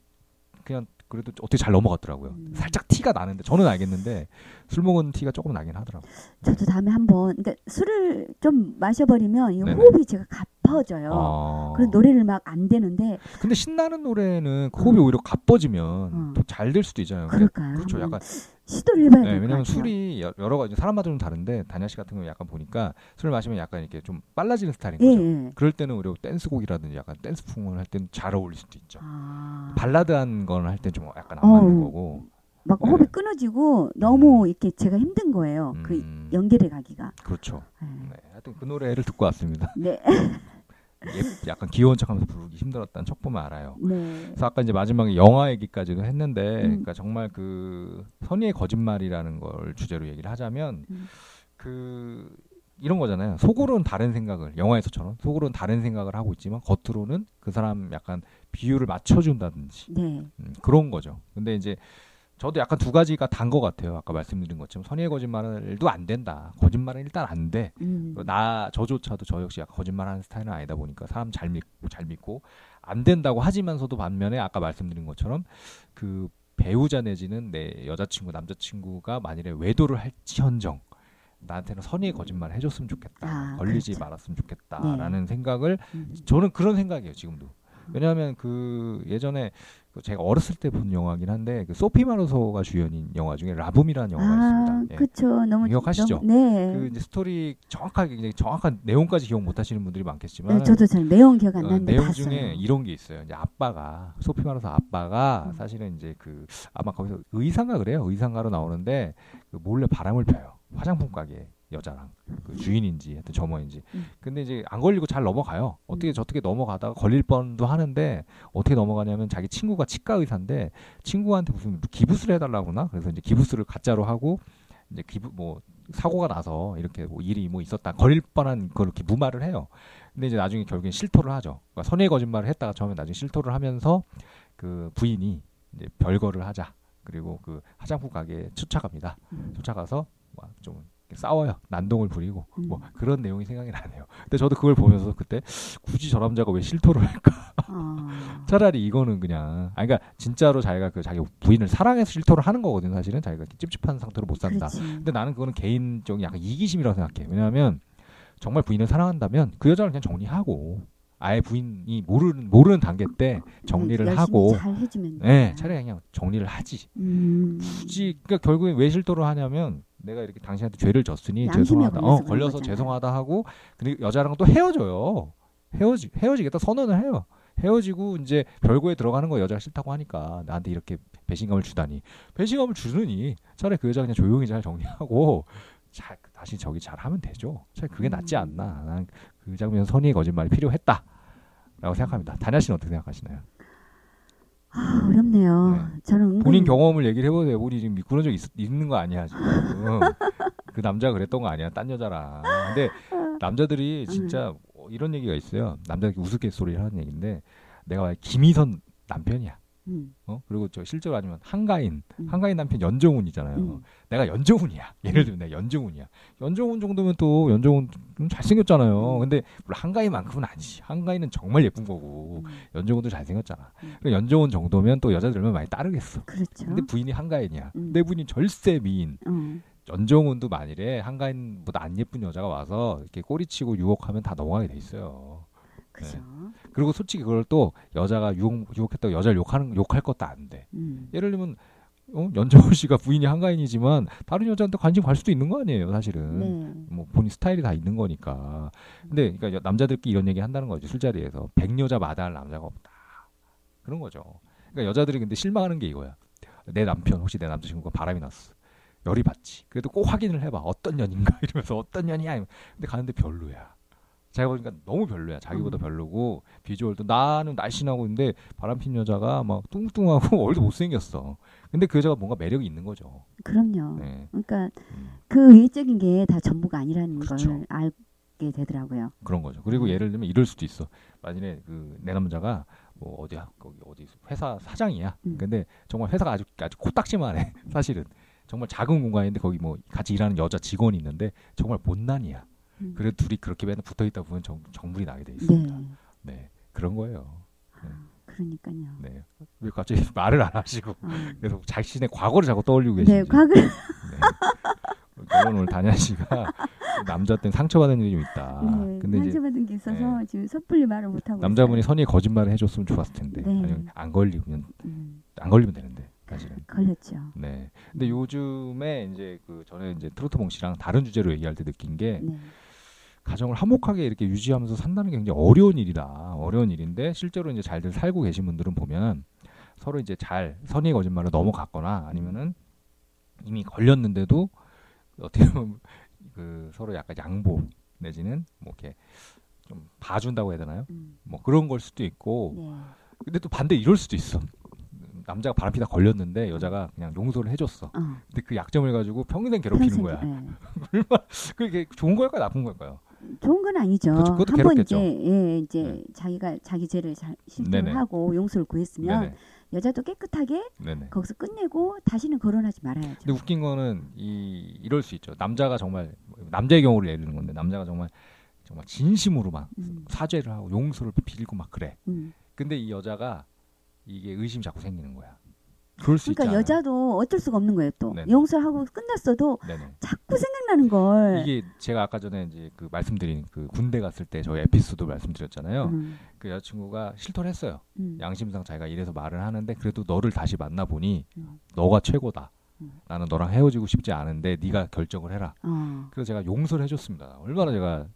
그냥 그래도 어떻게 잘 넘어갔더라고요. 음. 살짝 티가 나는데 저는 알겠는데 술 먹은 티가 조금 나긴 하더라고요. 저도 다음에 한번 그러니까 술을 좀 마셔버리면 이. 호흡이 제가 가빠져요. 어. 그래서 노래를 막 안 되는데 근데 신나는 노래는 그 호흡이 오히려 가빠지면 음. 더잘될 수도 있잖아요. 그럴까요? 그렇죠. 약간 시도를 해봐야 네, 될것 왜냐면. 술이 여- 여러 가지 사람마다 좀 다른데 다냐 씨 같은 경우 약간 보니까 술 마시면 약간 이렇게 좀 빨라지는 스타일인 예, 거죠. 예. 그럴 때는 오히려 댄스곡이라든지 약간 댄스풍을 할 때는 잘 어울릴 수도 있죠. 아, 발라드한 건 할 때 좀 약간 안 어우, 맞는 거고. 막 네. 호흡이 끊어지고 너무 이렇게 제가 힘든 거예요. 그 음, 연결해 가기가. 그렇죠. 네. 네, 하여튼 그 노래를 듣고 왔습니다. 네. 예- 약간 귀여운 척하면서 부르기 힘들었다는 척 보면 알아요. 네. 그래서 아까 이제 마지막에 영화 얘기까지도 했는데, 음. 그러니까 정말 그 선의의 거짓말이라는 걸 주제로 얘기를 하자면, 음. 그 이런 거잖아요. 속으로는 다른 생각을 영화에서처럼 속으로는 다른 생각을 하고 있지만 겉으로는 그 사람 약간 비율을 맞춰준다든지 네. 음, 그런 거죠. 근데 이제 저도 약간 두 가지가 단 것 같아요. 아까 말씀드린 것처럼 선의의 거짓말도 안 된다. 거짓말은 일단 안 돼. 음. 나 저조차도 저 역시 약간 거짓말하는 스타일은 아니다 보니까 사람 잘 믿고 잘 믿고 안 된다고 하지만서도 반면에 아까 말씀드린 것처럼 그 배우자 내지는 내 여자친구 남자친구가 만일에 외도를 할지언정 나한테는 선의의 거짓말 해줬으면 좋겠다 아, 걸리지 그렇죠. 말았으면 좋겠다라는 생각을 음. 저는 그런 생각이에요 지금도 왜냐하면 그 예전에 그 제가 어렸을 때 본 영화긴 한데 그 소피 마르소가 주연인 영화 중에 라붐이라는 영화가 아, 있습니다. 예. 그쵸. 너무 기억하시죠? 너무- 네. 그 이제 스토리 정확하게 이제 정확한 내용까지 기억 못 하시는 분들이 많겠지만 네, 저도 잘 내용 기억 안 어, 나는데 내용 봤어요. 중에 이런 게 있어요. 이제 아빠가 소피 마르소 아빠가 음. 사실은 이제 그 아마 거기서 의상가 그래요. 의상가로 나오는데 그 몰래 바람을 펴요. 화장품 가게 여자랑 그 주인인지 하여튼 점원인지. 음. 근데 이제 안 걸리고 잘 넘어가요. 어떻게 저떻게 넘어가다가 걸릴 뻔도 하는데 어떻게 넘어가냐면 자기 친구가 치과 의사인데 친구한테 무슨 기부스를 해달라고 그러나 그래서 이제 기부스를 가짜로 하고 이제 기부 뭐 사고가 나서 이렇게 뭐 일이 뭐 있었다 걸릴 뻔한 걸 이렇게 무마를 해요. 근데 이제 나중에 결국엔 실토를 하죠. 그러니까 선의 거짓말을 했다가 처음에 나중에 실토를 하면서 그 부인이 이제 별거를 하자. 그리고 그 화장품 가게에 쫓아갑니다. 음. 쫓아가서 막좀 싸워요. 난동을 부리고 음. 뭐 그런 내용이 생각이 나네요. 근데 저도 그걸 보면서 그때 굳이 저 남자가 왜 실토를 할까? 어. 차라리 이거는 그냥 아 그러니까 진짜로 자기가 그 자기 부인을 사랑해서 실토를 하는 거거든 사실은 자기가 찝찝한 상태로 못 산다. 그렇지. 근데 나는 그거는 개인적인 약간 이기심이라고 생각해. 왜냐하면 정말 부인을 사랑한다면 그 여자를 그냥 정리하고 아예 부인이 모르는 모르는 단계 때 정리를 하고 잘 해주면 네. 차라리 그냥 정리를 하지. 음. 굳이 그러니까 결국에 왜 실토를 하냐면 내가 이렇게 당신한테 죄를 졌으니 죄송하다. 어, 걸려서. 죄송하다 하고 근데 여자랑 또 헤어져요. 헤어지 헤어지겠다 선언을 해요. 헤어지고 이제 별거에 들어가는 거 여자가 싫다고 하니까 나한테 이렇게 배신감을 주다니 배신감을 주느니 차라리 그 여자 그냥 조용히 잘 정리하고 잘 다시 저기 잘 하면 되죠. 차라리 그게 낫지 음. 않나. 난 그 장면 선의의 거짓말이 필요했다라고 생각합니다. 다냐 씨는 어떻게 생각하시나요? 아, 어렵네요. 네. 저는 은근히 본인 경험을 얘기를 해보세요. 우리 지금 그런 적 있, 있는 거 아니야 지금. 그 남자가 그랬던 거 아니야. 딴 여자랑. 근데 남자들이 진짜 어, 이런 얘기가 있어요. 남자들이 우스갯소리를 하는 얘기인데 내가 김희선 남편이야. 음, 어? 그리고 저 실제로 아니면 한가인, 음. 한가인 남편 연정훈이잖아요. 음. 내가 연정훈이야. 예를 들면 내가 연정훈이야. 연정훈 정도면 또 연정훈 좀 잘생겼잖아요. 음. 근데 물론 한가인만큼은 아니지. 한가인은 정말 예쁜 거고 음, 연정훈도 잘생겼잖아. 음. 그리고 연정훈 정도면 또 여자들 얼마나 많이 따르겠어. 그렇죠. 근데 부인이 한가인이야. 음. 내 부인이 절세 미인. 어, 연정훈도 만일에 한가인보다 안 예쁜 여자가 와서 이렇게 꼬리치고 유혹하면 다 넘어가게 돼 있어요. 그죠. 그리고 솔직히 그걸 또 여자가 유혹, 유혹했다고 여자를 욕하는 욕할 것도 안 돼. 음, 예를 들면 어? 연정훈 씨가 부인이 한가인이지만 다른 여자한테 관심 갈 수도 있는 거 아니에요, 사실은. 네. 뭐 본인 스타일이 다 있는 거니까. 근데 그러니까 여- 남자들끼리 이런 얘기 한다는 거죠 술자리에서 백 여자 마다할 남자가 없다 그런 거죠. 그러니까 여자들이 근데 실망하는 게 이거야. 내 남편 혹시 내 남자친구가 바람이 났어. 열이 받지. 그래도 꼭 확인을 해봐. 어떤 년인가 이러면서 어떤 년이야. 근데 가는데 별로야. 자기가 보니까 너무 별로야. 자기보다 음. 별로고 비주얼도 나는 날씬하고 있는데 바람핀 여자가 막 뚱뚱하고 얼도 못생겼어. 근데 그 여자가 뭔가 매력이 있는 거죠. 그럼요. 네. 그러니까 음. 그 외적인 게 다 전부가 아니라는 그렇죠. 걸 알게 되더라고요. 그런 거죠. 그리고 음. 예를 들면 이럴 수도 있어. 만약에 그 내 남자가 뭐 어디야 거기 어디 회사 사장이야. 음. 근데 정말 회사가 아주 아주 코딱지만해. 사실은 정말 작은 공간인데 거기 뭐 같이 일하는 여자 직원이 있는데 정말 못난이야. 음. 그래도 둘이 그렇게 맨날 붙어 있다 보면 정, 정물이 나게 돼 있습니다. 네. 네. 그런 거예요. 그러니까요. 네. 왜 갑자기 말을 안 하시고 어. 계속 자신의 과거를 자꾸 떠올리고 네, 계신지. 과거 네. 오늘 다냐 씨가 남자 때문에 상처받은 일이 좀 있다. 네, 아, 근데 상처받은 게 있어서 지금 섣불리 말을 못 하고 남자분이 선의 거짓말을 해줬으면 좋았을 텐데 네. 아니, 안 걸리면 음, 안 걸리면 되는데 사실은. 걸렸죠. 네. 근데 요즘에 이제 그 저는 이제 트로트 몽 씨랑 다른 주제로 얘기할 때 느낀 게 네. 가정을 화목하게 이렇게 유지하면서 산다는 게 굉장히 어려운 일이다. 어려운 일인데 실제로 이제 잘들 살고 계신 분들은 보면 서로 이제 잘 선의 거짓말을 넘어갔거나 아니면은 이미 걸렸는데도 어떻게 보면 그 서로 약간 양보 내지는 뭐 이렇게 좀 봐준다고 해야 되나요? 음, 뭐 그런 걸 수도 있고 네. 근데 또 반대 이럴 수도 있어. 남자가 바람피다 걸렸는데 여자가 그냥 용서를 해줬어. 어, 근데 그 약점을 가지고 평생 괴롭히는 거야. 네. 그게 좋은 걸까요, 나쁜 걸까요? 좋은 건 아니죠. 그렇죠. 한 번. 이제 예, 이제 네. 자기가 자기 죄를. 실수를 하고 용서를 구했으면 네네, 여자도 깨끗하게 네네. 거기서 끝내고 다시는 거론하지 말아야죠. 근데 웃긴 거는 이 이럴 수 있죠. 남자가 정말 남자의 경우를 예를 드는 건데 남자가 정말 정말 진심으로 막 음, 사죄를 하고 용서를 빌고 막 그래. 음. 근데 이 여자가 이게 의심이 자꾸 생기는 거야. 그럴 수 그러니까. 여자도 어쩔 수가 없는 거예요. 또 네네. 용서를 하고 끝났어도 네네. 자꾸 생각나는 걸. 이게 제가 아까 전에 이제 그 말씀드린 그 군대 갔을 때 저희 에피소드 말씀드렸잖아요. 음, 그 여자친구가 실토를 했어요. 음, 양심상 자기가 이래서 말을 하는데 그래도 너를 다시 만나 보니 음. 너가 최고다. 음. 나는 너랑 헤어지고 싶지 않은데 네가 결정을 해라. 어, 그래서 제가 용서를 해줬습니다. 얼마나 제가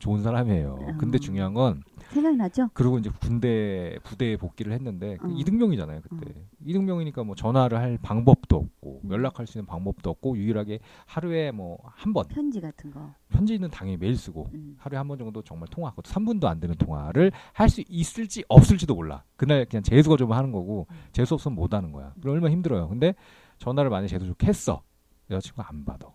좋은 사람이에요. 근데 음. 중요한 건 생각나죠? 그리고 이제 군대 부대에 복귀를 했는데 그 어. 이등병이잖아요 그때 이등병이니까 뭐 전화를 할 방법도 없고 음. 연락할 수 있는 방법도 없고 유일하게 하루에 뭐 한 번 편지 같은 거. 편지는 당연히 매일 쓰고 음. 하루에 한 번 정도 정말 통화, 그것도 3분도 안 되는 통화를 할 수 있을지 없을지도 몰라. 그날 그냥 재수가 좀 하는 거고 음. 재수 없으면 못 하는 거야. 그럼 얼마나 힘들어요. 근데 전화를 만약에 재수 좋게 했어. 여자친구가 안 받아.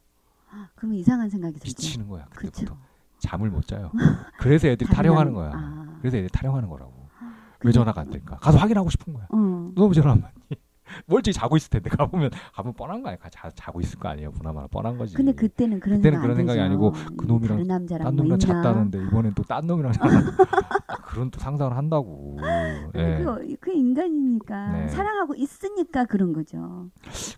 그러면 이상한 생각이 들죠. 미치는 거야. 그때부터. 그렇죠. 잠을 못 자요. 그래서 애들이 타령하는 남- 거야. 아. 그래서 애들이 타령하는 거라고. 왜 근데- 전화가 안 될까? 가서 확인하고 싶은 거야. 어. 너무 전화 안 받니? 멀쩡히 자고 있을 텐데 가보면 가면 뻔한 거 아니야? 자, 자고 있을 거 아니에요? 보나마나 뻔한 거지. 근데 그때는 그런 그때는 생각 그런 안 생각이. 아니고 그 놈이랑 다른 남자랑 딴뭐 놈이랑? 잤다는데 이번엔 또 딴 놈이랑 잤다. 아, 그런 또 상상을 한다고. 예. 그, 그 인간이니까 네. 사랑하고 있으니까 그런 거죠.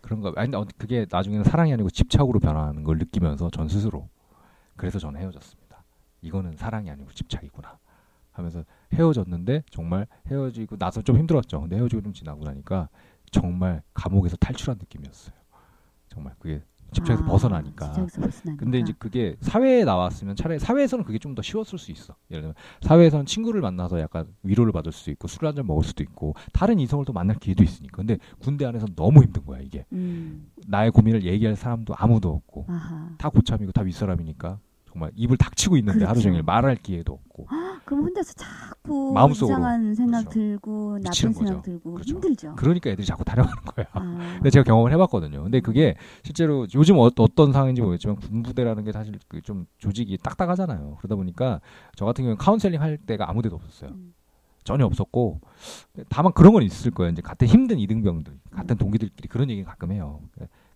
그런 거. 아니, 어, 그게 나중에는 사랑이 아니고 집착으로 변하는 걸 느끼면서 전 스스로 그래서 저는 헤어졌습니다. 이거는 사랑이 아니고 집착이구나 하면서 헤어졌는데 정말 헤어지고 나서 좀 힘들었죠. 근데 헤어지고 좀 지나고 나니까 정말 감옥에서 탈출한 느낌이었어요. 정말 그게 집착에서 아, 벗어나니까. 벗어나니까. 근데 이제 그게 사회에 나왔으면 차라리 사회에서는 그게 좀 더 쉬웠을 수 있어. 예를 들면 사회에서는 친구를 만나서 약간 위로를 받을 수도 있고 술 한 잔 먹을 수도 있고 다른 이성을 또 만날 기회도 있으니까. 근데 군대 안에서는 너무 힘든 거야 이게. 음. 나의 고민을 얘기할 사람도 아무도 없고 아하. 다 고참이고 다 윗사람이니까 정말 입을 닥치고 있는데 하루 그렇죠. 종일 말할 기회도 없고 그럼 혼자서 자꾸 마음속으로. 이상한 생각 그렇죠. 들고 나쁜 생각 거죠. 들고 그렇죠. 힘들죠. 그러니까 애들이 자꾸 타령하는 거야. 아. 근데 제가 경험을 해봤거든요. 근데 그게 실제로 요즘 어, 떤 상황인지 모르겠지만 군부대라는 게 사실 그 좀 조직이 딱딱하잖아요. 그러다 보니까 저 같은 경우는 카운셀링 할 데가 아무데도 없었어요. 음. 전혀 없었고 다만 그런 건 있을 거예요. 이제 같은 힘든 이등병들, 같은 동기들끼리 그런 얘기 가끔 해요.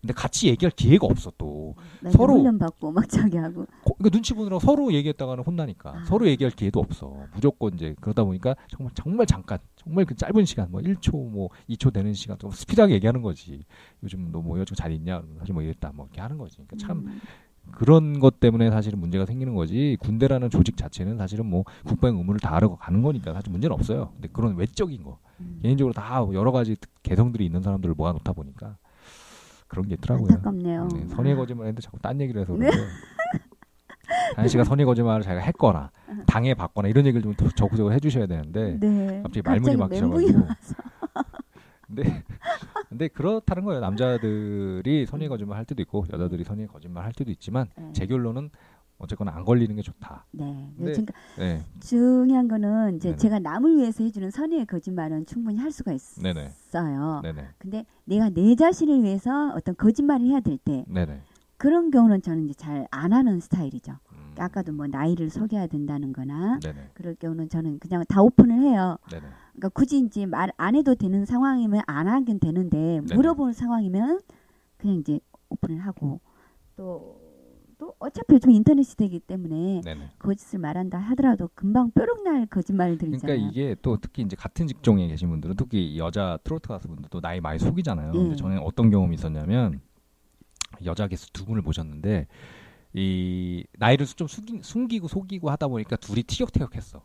근데 같이 얘기할 기회가 없어 또. 서로- 훈련 받고 막 자기 하고 고- 그러니까 눈치 보느라고 서로 얘기했다가는 혼나니까 아. 서로 얘기할 기회도 없어. 무조건 이제 그러다 보니까 정말 정말 잠깐 정말 그 짧은 시간 뭐 1초 뭐 2초 되는 시간 좀 스피드하게 얘기하는 거지. 요즘 너 뭐 여자친구 잘 있냐? 사실 뭐 이랬다 뭐 이렇게 하는 거지. 그러니까 참 음. 그런 것 때문에 사실은 문제가 생기는 거지. 군대라는 조직 자체는 사실은 뭐 국방 의무를 다하러 가는 거니까 사실 문제는 없어요. 근데 그런 외적인 거 음. 개인적으로 다 여러 가지 개성들이 있는 사람들을 모아놓다 보니까 그런 게 있더라고요. 안타깝네요. 네, 선의 거짓말 했는데 자꾸 딴 얘기를 해서 네. 그런데 한 씨가 선의 거짓말을 자기가 했거나 당해 받거나 이런 얘기를 좀더 적극적으로 해주셔야 되는데 네. 갑자기 말문이 막히셔가지고. 근데 근데 그렇다는 거예요 남자들이 선의 거짓말 할 때도 있고 여자들이 선의 거짓말 할 때도 있지만 네. 제 결론은 어쨌거나 안 걸리는 게 좋다. 네. 근데- 그러니까 네, 중요한 거는 이제 네네. 제가 남을 위해서 해주는 선의의 거짓말은 충분히 할 수가 네네, 있어요. 네네, 근데 내가 내 자신을 위해서 어떤 거짓말을 해야 될때 네네. 그런 경우는 저는 이제 잘 안 하는 스타일이죠. 음, 아까도 뭐 나이를 속여야 된다는 거나 네네, 그럴 경우는 저는 그냥 다 오픈을 해요. 네네. 그러니까 굳이 이제 말 안 해도 되는 상황이면 안 하긴 되는데 네네. 물어보는 상황이면 그냥 이제 오픈을 하고 또, 또 어차피 요즘 인터넷 시대이기 때문에 네네. 거짓을 말한다 하더라도 금방 뾰록날 거짓말들이잖아요. 그러니까 이게 또 특히 이제 같은 직종에 계신 분들은 특히 여자 트로트 가수분들도 나이 많이 속이잖아요. 예. 근데 저는 어떤 경험이 있었냐면 여자 게스트 두 분을 모셨는데 이 나이를 좀 숙이, 숨기고 속이고 하다 보니까 둘이 티격태격했어.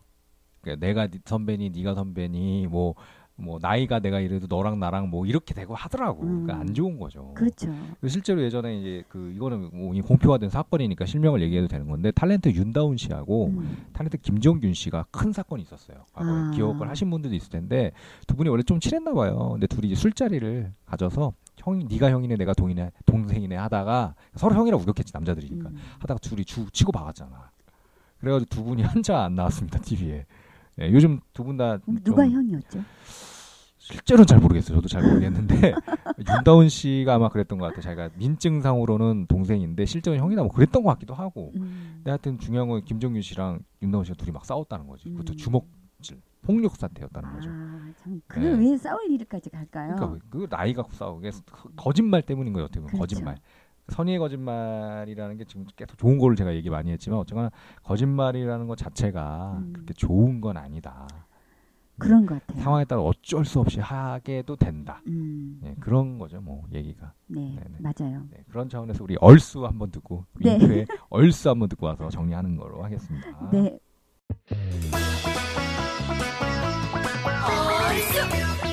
그러니까 내가 네 선배니 네가 선배니 뭐 뭐 나이가 내가 이래도 너랑 나랑 뭐 이렇게 되고 하더라고. 그러니까 음. 안 좋은 거죠. 그렇죠. 그 실제로 예전에 이제 그 이거는 뭐 공표화된 사건이니까 실명을 얘기해도 되는 건데 탤런트 윤다운 씨하고 음. 탤런트 김정균 씨가 큰 사건이 있었어요. 과거에 아. 기억을 하신 분들도 있을 텐데 두 분이 원래 좀 친했나 봐요. 근데 둘이 술자리를 가져서 형이 네가 형이네 내가 동이네 동생이네 하다가 서로 형이라고 우겼겠지 남자들이니까 음. 하다가 둘이 주 치고 박았잖아. 그래가지고 두 분이 한자 안 나왔습니다 TV에. 네, 요즘 두 분 다 누가 형이었죠? 실제로는 잘 모르겠어요. 저도 잘 모르겠는데 윤다운 씨가 아마 그랬던 것 같아요. 자기가 민증상으로는 동생인데 실제로는 형이다 뭐 그랬던 것 같기도 하고. 음. 근데 하여튼 중요한 건 김정균 씨랑 윤다운 씨가 둘이 막 싸웠다는 거지. 그것도 음. 주먹질, 폭력 사태였다는 거죠. 아, 참, 그걸 네. 왜 싸울 일까지 갈까요? 그러니까 그 나이 갖고 싸우게 거짓말 때문인 거예요. 어떻게 보면 그렇죠. 거짓말. 선의의 거짓말이라는 게 지금 계속 좋은 거를 제가 얘기 많이 했지만 어쨌거나 거짓말이라는 것 자체가 음. 그렇게 좋은 건 아니다. 그런 것 같아요. 상황에 따라 어쩔 수 없이 하게도 된다. 음, 예, 그런 거죠, 뭐 얘기가. 네, 네네. 맞아요. 네, 그런 차원에서 우리 얼수 한번 듣고 네. 윙크의 얼수 한번 듣고 와서 정리하는 걸로 하겠습니다. 네, 얼쑤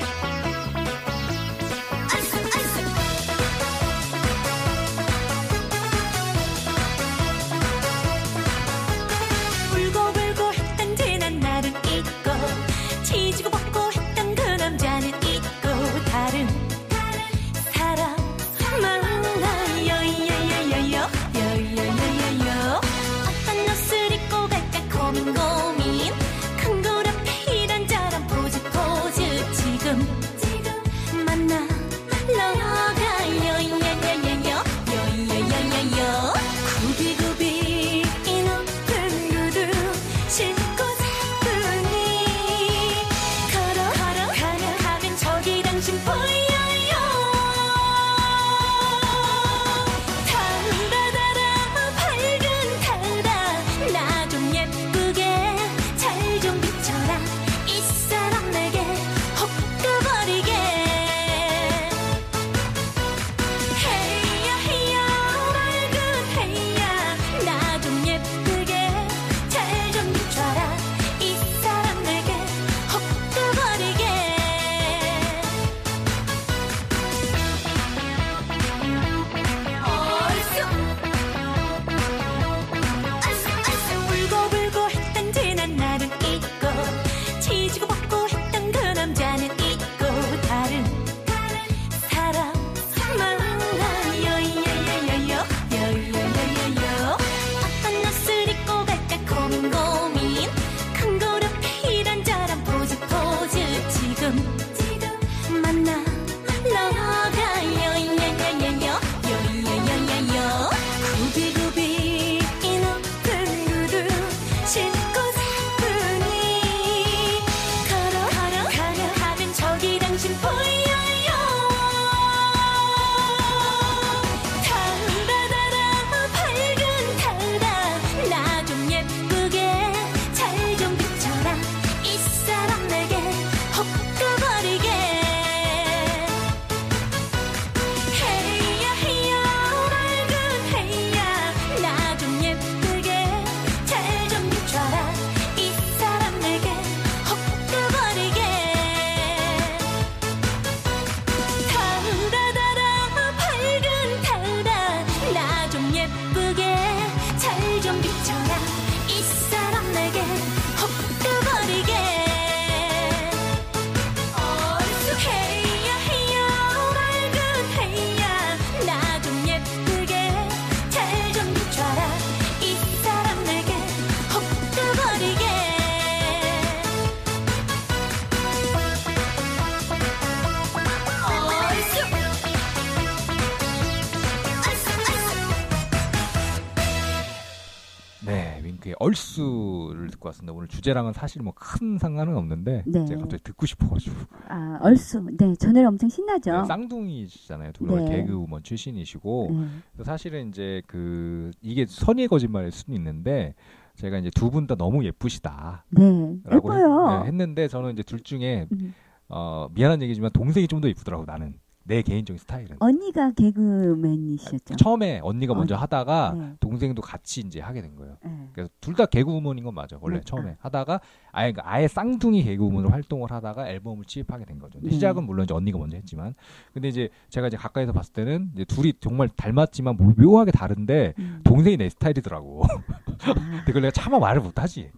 듣고 왔습니다. 오늘 주제랑은 사실 뭐 큰 상관은 없는데 네. 제가 갑자기 듣고 싶어가지고 아, 얼쑤. 네, 저 노래 엄청 신나죠. 네, 쌍둥이시잖아요. 두분 네. 개그우먼 출신이시고 네. 사실은 이제 그 이게 선의의 거짓말일 수는 있는데 제가 이제 두 분 다 너무 예쁘시다라고 네, 예뻐요. 했, 는데 저는 이제 둘 중에 음. 어, 미안한 얘기지만 동생이 좀더 이쁘더라고 나는 내 개인적인 스타일은 언니가 개그맨이셨죠. 처음에 언니가 먼저 어, 하다가 네. 동생도 같이 이제 하게 된 거예요. 네. 그래서 둘 다 개그우먼인 건 맞아. 원래 네. 처음에 하다가 아예 그러니까 아예 쌍둥이 개그우먼으로 활동을 하다가 앨범을 취입하게 된 거죠. 네. 시작은 물론 이제 언니가 먼저 했지만, 근데 이제 제가 이제 가까이서 봤을 때는 이제 둘이 정말 닮았지만 뭐 묘하게 다른데 음. 동생이 내 스타일이더라고. 아, 근데 그걸 내가 차마 말을 못 하지.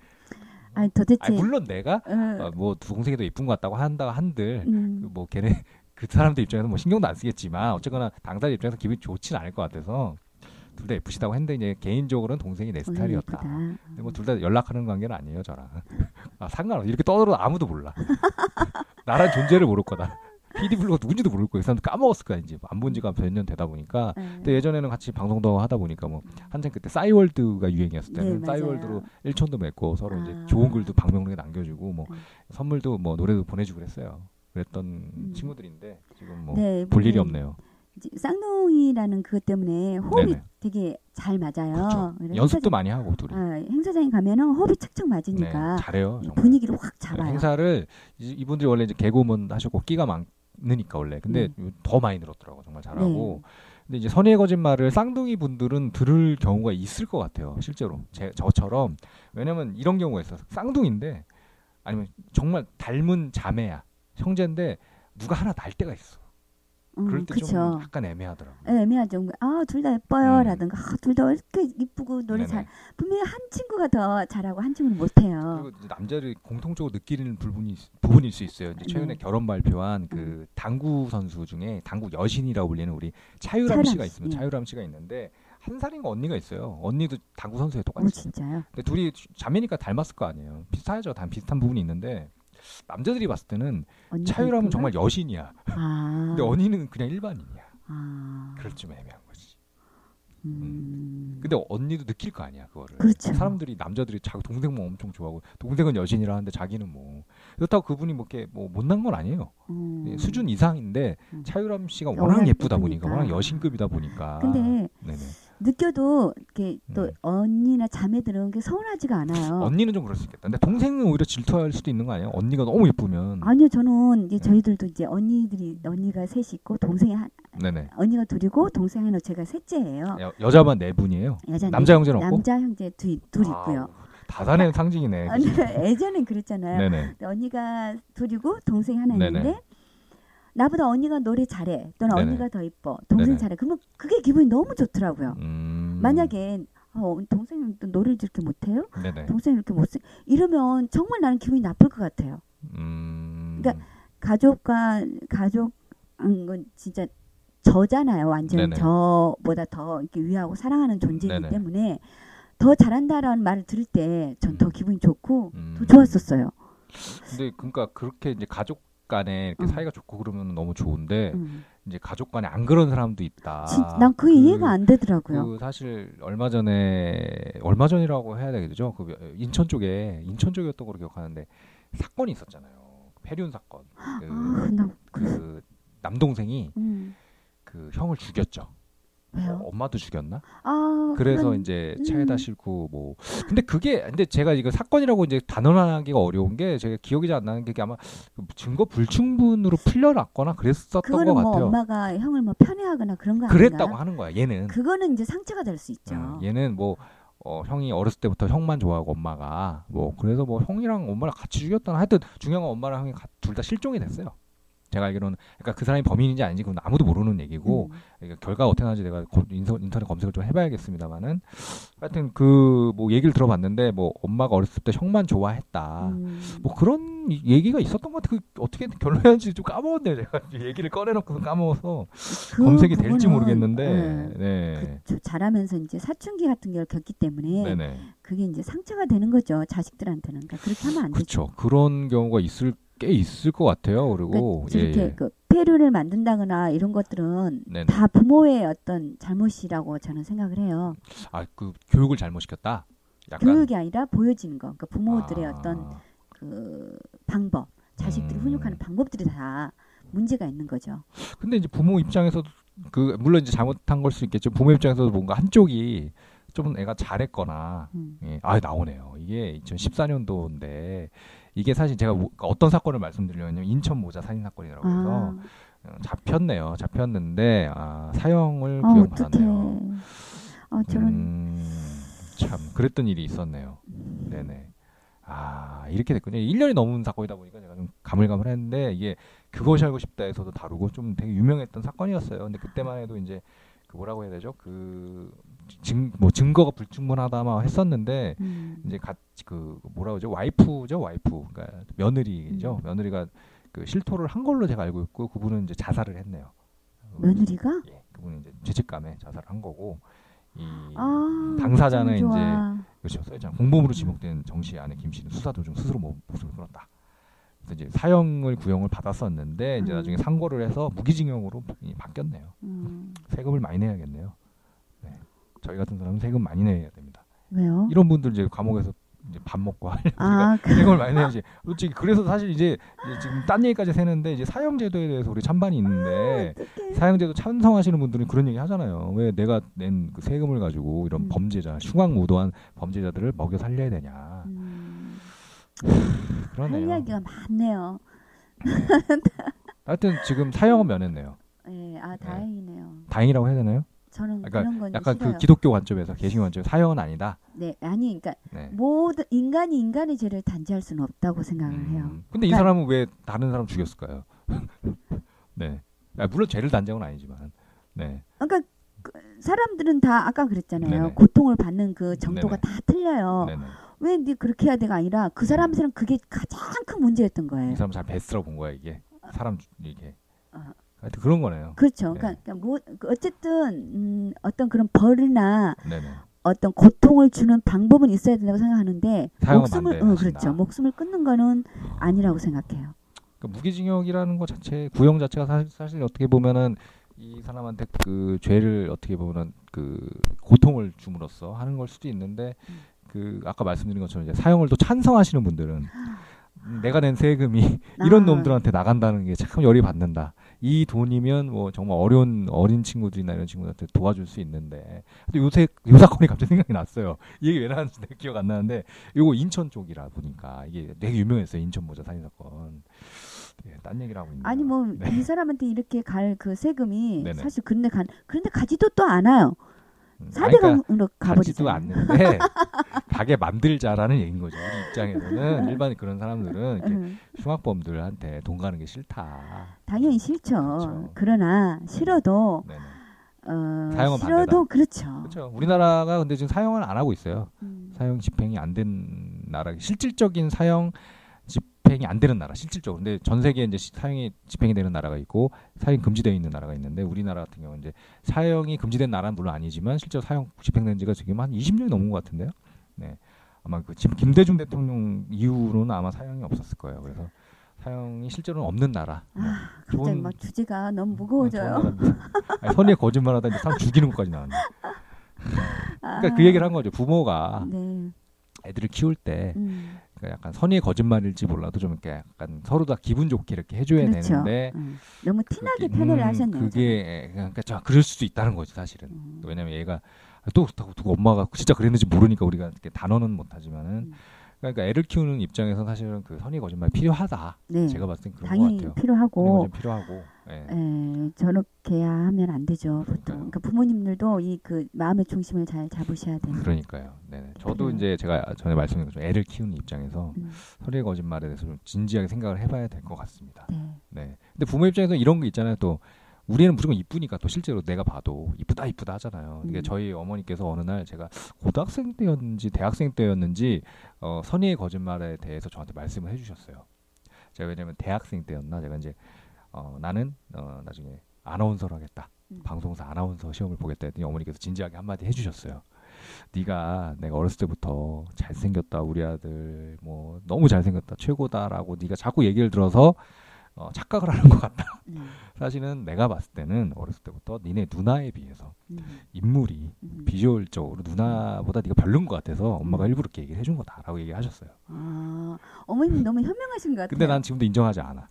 아니 도대체 아니, 물론 내가 어, 어, 뭐 동생이 더 이쁜 것 같다고 한다 한들 음, 그뭐 걔네 그 사람들 입장에서 뭐 신경도 안 쓰겠지만 어쨌거나 당사자 입장에서 기분이 좋진 않을 것 같아서 둘 다 예쁘시다고 했는데 이제 개인적으로는 동생이 내 스타일이었다. 근데 뭐 둘 다 연락하는 관계는 아니에요 저랑. 아 상관없어. 이렇게 떠들어도 아무도 몰라. 나란 존재를 모를 거다. PD 블루가 누군지도 모를 거예요. 그 사람도 까먹었을 거야 이제 안 본 지가 몇 년 되다 보니까. 네. 근데 예전에는 같이 방송도 하다 보니까 뭐 한창 그때 싸이월드가 유행이었을 때는 네, 싸이월드로. 일촌도 맺고 서로 이제 아. 좋은 글도 방명록에 남겨주고 뭐 네. 선물도 뭐 노래도 보내주고 그랬어요. 그랬던 음. 친구들인데 지금 뭐 네, 볼 일이 보면 없네요. 쌍둥이라는 그것 때문에 호흡이 네네. 되게 잘 맞아요. 그렇죠. 연습도 많이 하고 둘이. 아, 행사장에 가면은 호흡이 네, 맞으니까 잘해요. 정말. 분위기를 확 네, 잡아요. 행사를 이- 이분들이 원래 이제 개그우먼 하셨고 끼가 많으니까 원래 근데 더 많이 늘었더라고 정말 잘하고 네. 근데 이제 선의의 거짓말을 쌍둥이 분들은 들을 경우가 있을 것 같아요 실제로 제 저처럼 왜냐면 이런 경우가 있어 요 쌍둥이인데 아니면 정말 닮은 자매야 형제인데 누가 하나 날 때가 있어 그럴 음, 때좀 그쵸. 약간 애매하더라고 예, 애매하죠. 아, 둘 다 예뻐요. 음. 라든가, 아, 둘다왜 이렇게 이쁘고 노래 네네. 잘. 분명히 한 친구가 더 잘하고 한 친구는 못해요. 그리고 남자들이 공통적으로 느끼는 부분이 부분일 수 있어요. 이제 최근에 네. 결혼 발표한 그 당구 선수 중에 당구 여신이라고 불리는 우리 차유람 차유람 씨가 씨, 있습니다. 예. 차유람 씨가 있는데 한 살인가 언니가 있어요. 언니도 당구 선수에 오, 똑같이. 진짜요? 근데 둘이 자매니까 닮았을 거 아니에요. 비슷하죠. 단 비슷한 부분이 있는데 남자들이 봤을 때는 있구나? 정말 여신이야. 아. 근데 언니는 그냥 일반인이야. 아. 그럴 좀 애매한 거지. 음. 근데 언니도 느낄 거 아니야 그거를. 그렇죠. 사람들이 남자들이 자기 동생만 엄청 좋아하고 동생은 여신이라 하는데 자기는 뭐 그렇다고 그분이 뭐 이렇게 뭐 못난 건 아니에요. 음. 예, 수준 이상인데 음. 차유람 씨가 워낙 예쁘다 보니까. 워낙 여신급이다 보니까. 근데 네네. 느껴도 이렇게 또 음. 언니나 자매들은 그게 서운하지가 않아요. 언니는 좀 그럴 수 있겠다. 근데 동생은 오히려 질투할 수도 있는 거 아니에요? 언니가 너무 예쁘면. 아니요, 저는 이제 네. 저희들도 이제 언니들이 언니가 셋이 있고 동생이 한 네네. 언니가 둘이고 동생 하나 제가 셋째예요. 여, 여자만 네 분이에요. 여자 남자 네- 형제는 없고? 남자 형제 둘, 둘 아우, 있고요. 다산의 상징이네. 예전엔 그랬잖아요. 네네. 언니가 둘이고 동생이 하나 네네. 있는데 나보다 언니가 노래 잘해 또는 네네. 언니가 더 이뻐 동생 네네. 잘해 그러면 그게 기분이 너무 좋더라고요. 음. 만약에 어, 동생은 또 노래를 저렇게 못해요? 동생이 이렇게 못쓰 이러면 정말 나는 기분이 나쁠 것 같아요. 음. 그러니까 가족과 가족은 건 진짜 저잖아요. 완전 네네. 저보다 더 이렇게 위하고 사랑하는 존재이기. 때문에 더 잘한다라는 말을 들을 때 전더 음. 기분이 좋고 음. 더 좋았었어요. 근데 그러니까 그렇게 이제 가족 간에 이렇게 음. 사이가 좋고 그러면 너무 좋은데 음. 이제 가족 간에 안 그런 사람도 있다. 난그 그- 이해가 안 되더라고요. 그 사실 얼마 전에 얼마 전이라고 해야 되겠죠. 그 인천 쪽에 인천 쪽이었던 걸로 기억하는데 사건이 있었잖아요. 폐륜 사건. 그, 아, 나 그 남동생이 음. 그 형을 죽였죠. 왜요? 어, 엄마도 죽였나? 아, 그래서 그런- 이제 음. 차에다 싣고 뭐 근데 그게 근데 제가 이거 사건이라고 이제 단언하기가 어려운 게 제가 기억이 잘 안 나는 게 아마 그 증거 불충분으로 풀려났거나 그랬었던 것뭐 같아요. 엄마가 형을 뭐 편애하거나 그런 거 그랬다고 아닌가요? 하는 거야. 얘는 그거는 이제 상처가 될 수 있죠. 어, 얘는 뭐 어, 형이 어렸을 때부터 형만 좋아하고 엄마가 뭐 그래서 뭐 형이랑 엄마랑 같이 죽였다나 하여튼 중요한 건 엄마랑 형이 둘 다 실종이 됐어요. 제가 알기로는 그러니까 그 사람이 범인인지 아닌지 그건 아무도 모르는 얘기고 음. 그러니까 결과가 어떻게 나는지 내가 검- 인서- 인터넷 검색을 좀 해봐야겠습니다만은 하여튼 그 뭐 얘기를 들어봤는데 뭐 엄마가 어렸을 때 형만 좋아했다. 음. 뭐 그런 이- 얘기가 있었던 것 같아. 그 어떻게 결론이었는지 좀 까먹었네요. 제가 얘기를 꺼내놓고서 까먹어서 그 검색이 될지 모르겠는데. 네. 네. 그 자라면서 이제 사춘기 같은 걸 겪기 때문에 네네. 그게 이제 상처가 되는 거죠 자식들한테는 그러니까 그렇게 하면 안 되죠. 그렇죠. 그런 경우가 있을 꽤 있을 것 같아요. 그리고 그러니까 이렇게 예, 그 폐류를 만든다거나 이런 것들은 네네. 다 부모의 어떤 잘못이라고 저는 생각을 해요. 아 그 교육을 잘못 시켰다. 약간 교육이 아니라 보여지는 거. 그러니까 부모들의 아, 어떤 그 방법, 자식들이 음. 훈육하는 방법들이 다 문제가 있는 거죠. 근데 이제 부모 입장에서도 그 물론 이제 잘못한 걸 수 있겠죠. 부모 입장에서도 뭔가 한쪽이 좀 애가 잘했거나 음. 예, 아 나오네요. 이게 2014년도인데 이게 사실 제가 뭐- 어떤 사건을 말씀드리려면 인천 모자 살인 사건이라고 해서 아, 어, 잡혔네요. 잡혔는데 아, 사형을 아 구형받았네요. 아, 저는 음, 참 그랬던 일이 있었네요. 네네. 아 이렇게 됐군요. 1년이 넘은 사건이다 보니까 제가 좀 가물가물했는데 이게 그것이 알고 싶다에서도 다루고 좀 되게 유명했던 사건이었어요. 근데 그때만 해도 이제 그 뭐라고 해야 되죠? 그 증 뭐 증거가 불충분하다 막 했었는데 음. 이제 같이 그 뭐라 그러죠? 와이프죠, 와이프. 그러니까 며느리죠. 음. 며느리가 그 실토를 한 걸로 제가 알고 있고 그분은 이제 자살을 했네요. 며느리가 예, 그분은 이제 죄책감에 자살을 한 거고 이 아, 당사자는 이제. 그렇죠. 써있잖아. 공범으로 지목된 정씨 아내 김 씨는 수사 도중 스스로 모- 목숨을 끊었다. 그래서 이제 사형을 구형을 받았었는데 이제 음. 나중에 상고를 해서 무기징역으로 이- 바뀌었네요. 음, 세금을 많이 내야겠네요. 네. 저희 같은 사람은 세금 많이 내야 됩니다. 왜요? 이런 분들 이제 감옥에서 이제 밥 먹고 하려면 아, 그, 세금을 많이 내야지. 솔직히 그래서 사실 이제, 이제 지금 딴 얘기까지 새는데 이제 사형제도에 대해서 우리 찬반이 있는데 어떡해. 사형제도 찬성하시는 분들은 그런 얘기 하잖아요. 왜 내가 낸 그 세금을 가지고 이런 음. 범죄자, 흉악무도한 범죄자들을 먹여 살려야 되냐. 음, 그러네요. 할 이야기가 많네요. 하여튼 지금 사형은 면했네요. 예, 아 다행이네요. 다행이라고 해야 되나요? 저는 그러니까 그런 건 약간 싫어요. 그 기독교 관점에서 개신 관점 사형은 아니다. 네, 아니, 그러니까 네. 모든 인간이 인간의 죄를 단죄할 수는 없다고 생각을 해요. 음. 근데 이 그러니까- 사람은 왜 다른 사람 죽였을까요? 네. 아, 물론 죄를 단정은 아니지만. 네. 그러니까 그 사람들은 다 아까 그랬잖아요. 네네. 고통을 받는 그 정도가 네네. 다 틀려요. 네네. 왜 네 그렇게 해야 돼가 아니라 그 사람들은 그게 가장 큰 문제였던 거예요. 이 사람 잘 베스라고 본 거야 이게. 사람 주- 이게. 아. 하여튼 그런 거네요. 그렇죠. 네. 그러니까, 뭐그 어쨌든 음, 어떤 그런 벌이나 네네. 어떤 고통을 주는 방법은 있어야 된다고 생각하는데 목숨을. 어, 그렇죠. 목숨을 끊는 거는 아니라고 생각해요. 그러니까 무기징역이라는 것 자체 구형 자체가 사실, 사실 어떻게 보면은 이 사람한테 그 죄를 어떻게 보면은 그 고통을 줌으로써 하는 걸 수도 있는데 음. 그 아까 말씀드린 것처럼 이제 사형을 또 찬성하시는 분들은 음, 내가 낸 세금이 이런 아. 놈들한테 나간다는 게 참 열이 받는다. 이 돈이면 뭐 정말 어려운 어린 친구들이나 이런 친구들한테 도와줄 수 있는데 근데 요새 요 사건이 갑자기 생각이 났어요. 이 얘기 왜 나왔는지 내가 기억 안 나는데 이거 인천 쪽이라 보니까 이게 되게 유명했어요. 인천 모자 살인 사건. 예, 딴 얘기를 하고 있는. 아니 뭐 네. 이 사람한테 이렇게 갈 그 세금이 네네. 사실 그런데 간 그런데 가지도 또 않아요. 음, 사대강으로 가지도 가버리잖아요. 않는데 가게 만들자라는 얘기인 거죠. 우리 입장에서는 일반 그런 사람들은 이렇게 응. 흉악범들한테 돈 가는 게 싫다. 당연히 싫죠. 그렇죠. 그러나 싫어도 네네. 어, 싫어도 그렇죠. 그렇죠. 우리나라가 근데 지금 사형을 안 하고 있어요. 음. 사형 집행이 안 된 나라, 실질적인 사형 집행이 안 되는 나라, 실질적으로. 근데 전 세계에 이제 시- 사형이 집행이 되는 나라가 있고 사형 금지되어 있는 나라가 있는데 우리나라 같은 경우는 이제 사형이 금지된 나라는 물론 아니지만 실제 로 사형 집행된 지가 지금 한 20년이 넘은 것 같은데요. 네. 아마 그 지금 김대중 대통령 이후로는 아마 사형이 없었을 거예요. 그래서 사형이 실제로는 없는 나라. 뭐 아, 갑자기 좋은- 막 주제가 너무 어, 무거워져요. 아니, 선의의 거짓말하다 이제 사람 죽이는 것까지 나왔네. 그러니까 그 얘기를 한 거죠. 부모가 네. 애들을 키울 때 음, 약간 선의의 거짓말일지 몰라도 좀 이렇게 약간 서로 다 기분 좋게 이렇게 해줘야 그렇죠. 되는데 음, 너무 티나게 그게- 편애를 음, 하셨네요. 그게 그러니까 자 그럴 수도 있다는 거지 사실은. 음, 왜냐면 얘가 또 그렇다고 엄마가 진짜 그랬는지 모르니까 우리가 이렇게 단어는 못하지만은 음. 그러니까 애를 키우는 입장에서 사실은 그 선의 거짓말 필요하다. 네. 제가 봤을 땐 그런 것 당연히 같아요. 필요하고 좀 필요하고. 예. 에, 저렇게 하면 안 되죠 보통. 그러니까요. 그러니까 부모님들도 이 그 마음의 중심을 잘 잡으셔야 되는. 그러니까요. 네네. 저도 그래요. 이제 제가 전에 말씀드린 것처럼 애를 키우는 입장에서 음, 선의 거짓말에 대해서 좀 진지하게 생각을 해봐야 될 것 같습니다. 네. 네. 근데 부모 입장에서 이런 거 있잖아요. 또 우리는 무조건 이쁘니까 또 실제로 내가 봐도 이쁘다 이쁘다 하잖아요. 이게 음. 저희 어머니께서 어느 날 제가 고등학생 때였는지 대학생 때였는지 어, 선의의 거짓말에 대해서 저한테 말씀을 해주셨어요. 제가 왜냐면 대학생 때였나 제가 이제 어, 나는 어, 나중에 아나운서를 하겠다. 음. 방송사 아나운서 시험을 보겠다 했더니 어머니께서 진지하게 한마디 해주셨어요. 네가 내가 어렸을 때부터 잘생겼다 우리 아들 뭐 너무 잘생겼다 최고다라고 네가 자꾸 얘기를 들어서 어, 착각을 하는 것 같다. 음, 사실은 내가 봤을 때는 어렸을 때부터 니네 누나에 비해서 음, 인물이 음. 비주얼적으로 누나보다 네가 별론 것 같아서 엄마가 음. 일부러 이렇게 얘기를 해준 거다라고 얘기하셨어요. 아, 어머님 너무 현명하신 것 같아요. 근데 난 지금도 인정하지 않아.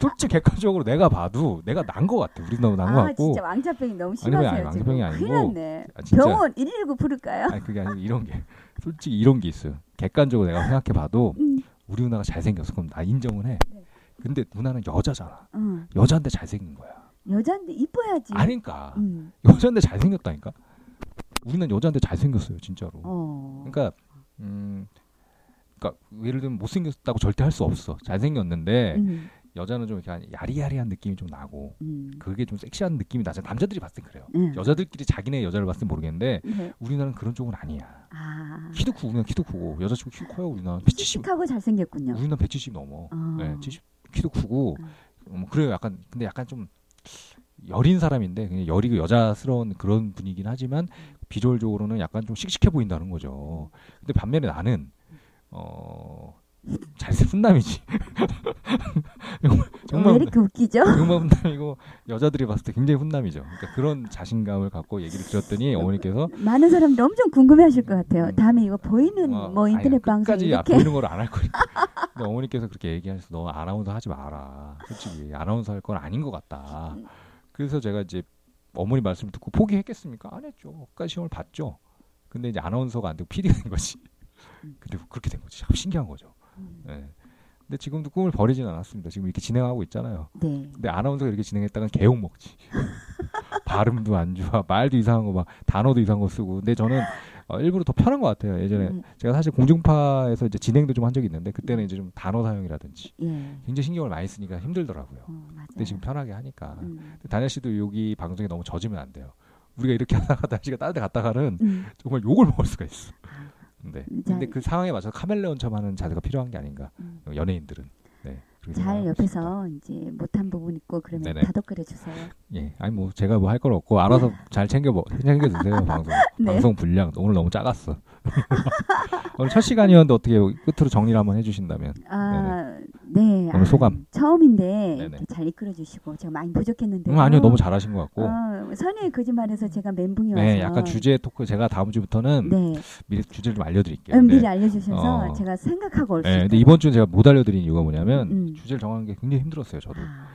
솔직히 객관적으로 내가 봐도 내가 난 것 같아. 우리 너무 난것 아, 같고. 진짜 왕자병이 너무 심하세요. 아니. 왕자병이 아니고. 아, 진짜. 병원 119 부를까요? 아니 그게 아니고 이런 게 솔직히 이런 게 있어요. 객관적으로 내가 생각해 봐도 음, 우리 누나가 잘생겼어. 그럼 나 인정은 해. 네. 근데 누나는 여자잖아. 어. 여자인데 잘생긴 거야. 여자인데 이뻐야지. 아니까 음, 여자인데 잘생겼다니까. 우리는 여자인데 잘생겼어요, 진짜로. 어. 그러니까 음, 그러니까 예를 들면 못생겼다고 절대 할 수 없어. 잘생겼는데 음, 여자는 좀 이렇게 야리야리한 느낌이 좀 나고 음. 그게 좀 섹시한 느낌이 나잖아. 남자들이 봤을 땐 그래요. 네. 여자들끼리 자기네 여자를 봤을 땐 모르겠는데 네. 우리나라는 그런 쪽은 아니야. 아. 키도 크고 우리는 키도 크고 여자친구 키 커요. 우리나라 170. 씩씩하고 잘생겼군요. 우리는 170 넘어. 어. 네, 70 키도 크고 음. 뭐 그래요. 약간 근데 약간 좀 여린 사람인데 그냥 여리고 여자스러운 그런 분이긴 하지만 비주얼적으로는 약간 좀 씩씩해 보인다는 거죠. 근데 반면에 나는 어 잘생 훈남이지. 정말 왜 정말 이렇게 웃기죠? 정말 훈남이고 여자들이 봤을 때 굉장히 훈남이죠. 그러니까 그런 자신감을 갖고 얘기를 드렸더니 어머니께서 많은 사람들 엄청 궁금해하실 것 같아요. 음. 다음에 이거 보이는 어, 뭐 인터넷 방송 끝까지 이렇게 보이는 걸 안 할 거니까. 근데 어머니께서 그렇게 얘기하셔서 너 아나운서 하지 마라. 솔직히 아나운서 할 건 아닌 것 같다. 음. 그래서 제가 이제 어머니 말씀을 듣고 포기했겠습니까? 안 했죠. 끝까지 시험을 봤죠. 근데 이제 아나운서가 안 되고 PD가 된 거지. 음. 근데 그렇게 된 거지. 참 신기한 거죠. 음. 예. 근데 지금도 꿈을 버리진 않았습니다. 지금 이렇게 진행하고 있잖아요. 네. 근데 아나운서가 이렇게 진행했다간 개욕 먹지. 발음도 안 좋아, 말도 이상한 거 막 단어도 이상한 거 쓰고. 근데 저는 어, 일부러 더 편한 것 같아요. 예전에 음, 제가 사실 공중파에서 이제 진행도 좀 한 적이 있는데 그때는 이제 좀 단어 사용이라든지 예. 굉장히 신경을 많이 쓰니까 힘들더라고요. 어. 근데 지금 편하게 하니까. 음. 다니엘 씨도 여기 방송에 너무 젖으면 안 돼요. 우리가 이렇게 하다가 다니엘 씨가 다른 데 갔다가는 음. 정말 욕을 먹을 수가 있어. 근데 자, 근데 그 상황에 맞춰서 카멜레온처럼 하는 자세가 필요한 게 아닌가. 음. 연예인들은. 네. 잘 옆에서 이제 못한 부분 있고 그러면 네네. 다독거려 주세요. 예, 아니 뭐 제가 뭐할건 없고 알아서 잘 챙겨 먹 챙겨 드세요 방송. 네. 방송 분량 오늘 너무 작았어. 오늘 첫 시간이었는데 어떻게 끝으로 정리를 한번 해주신다면. 아, 네. 오늘 소감. 처음인데 네네. 이렇게 잘 이끌어 주시고 제가 많이 부족했는데. 음, 아니요 너무 잘하신 것 같고. 어, 선의 거짓말에서 제가 멘붕이 와서. 네, 약간 주제 토크 제가 다음 주부터는 네. 미리 주제를 좀 알려드릴게요. 음, 네. 미리 알려주셔서 어. 제가 생각하고 올수 네, 있어요. 근데 이번 주는 제가 못 알려드린 이유가 뭐냐면 음. 주제를 정하는 게 굉장히 힘들었어요. 저도 아,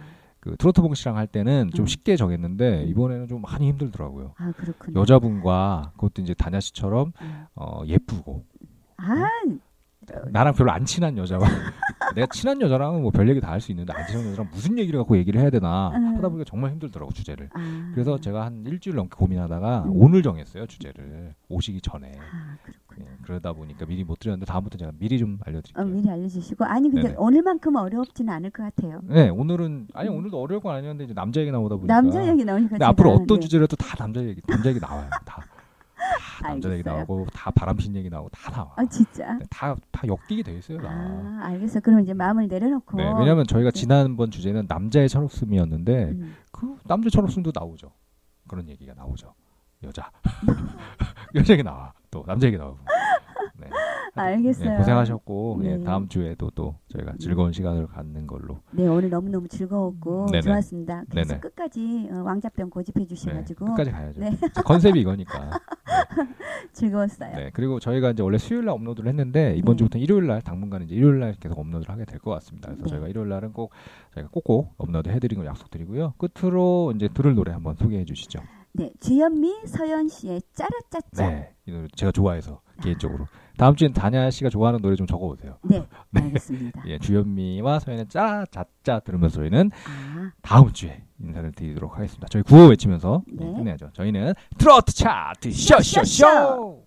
그 트로트 봉 씨랑 할 때는 좀 음. 쉽게 정했는데 이번에는 좀 많이 힘들더라고요. 아 그렇군요. 여자분과 그것도 이제 다냐 씨처럼 음. 어, 예쁘고 아, 나랑 별로 안 친한 여자와 내가 친한 여자랑은 뭐 별 얘기 다 할 수 있는데 안 친한 여자랑 무슨 얘기를 갖고 얘기를 해야 되나 음. 하다 보니까 정말 힘들더라고 주제를. 아. 그래서 제가 한 일주일 넘게 고민하다가 음. 오늘 정했어요 주제를 오시기 전에. 아. 예, 그러다 보니까 미리 못 드렸는데 다음부터 제가 미리 좀 알려드릴게요. 어, 미리 알려주시고 아니 근데 네네. 오늘만큼 어렵지는 않을 것 같아요. 네 오늘은 아니 오늘도 어려울 건 아니었는데 이제 남자 얘기 나오다 보니까. 남자 얘기 나오니까 근데 앞으로 어떤 네. 주제를 해도 다 남자 얘기 남자 얘기 나와요. 다, 다 남자 얘기. 나오고 다 바람핀 얘기 나오고 다 나와. 아 진짜. 네, 다다 엮이게 돼 있어요. 다. 아 알겠어. 그럼 이제 마음을 내려놓고. 네, 왜냐하면 저희가 네. 지난번 주제는 남자의 철없음이었는데 음. 그 남자 철없음도 나오죠. 그런 얘기가 나오죠. 여자 여자 얘기 나와 또 남자 얘기 나오고. 네. 알겠어요. 예, 고생하셨고 예, 네. 다음 주에도 또 저희가 즐거운 시간을 갖는 걸로. 네, 오늘 너무 너무 즐거웠고 네네. 좋았습니다. 그래서 네네. 끝까지 어, 왕자병 고집해 네, 주셔가지고 끝까지 가야죠. 네. 저 컨셉이 이거니까. 즐거웠어요. 네, 그리고 저희가 이제 원래 수요일 날 업로드를 했는데 이번 네. 주부터 일요일 날 당분간 이제 일요일 날 계속 업로드를 하게 될 것 같습니다. 그래서 네. 저희가 일요일 날은 꼭 저희가 꼭꼭 업로드 해드리는 걸 약속드리고요. 끝으로 이제 들을 노래 한번 소개해 주시죠. 네, 주현미, 서연 씨의 짜라짜짜. 네, 이 노래 제가 좋아해서 개인적으로 다음 주엔 다냐 씨가 좋아하는 노래 좀 적어보세요. 네, 네. 알겠습니다. 예, 주현미와 서연의 짜 자짜 들으면서 저희는 아, 다음 주에 인사를 드리도록 하겠습니다. 저희 구호 외치면서 네, 네. 끝내야죠. 저희는 트로트 차트 쇼쇼쇼.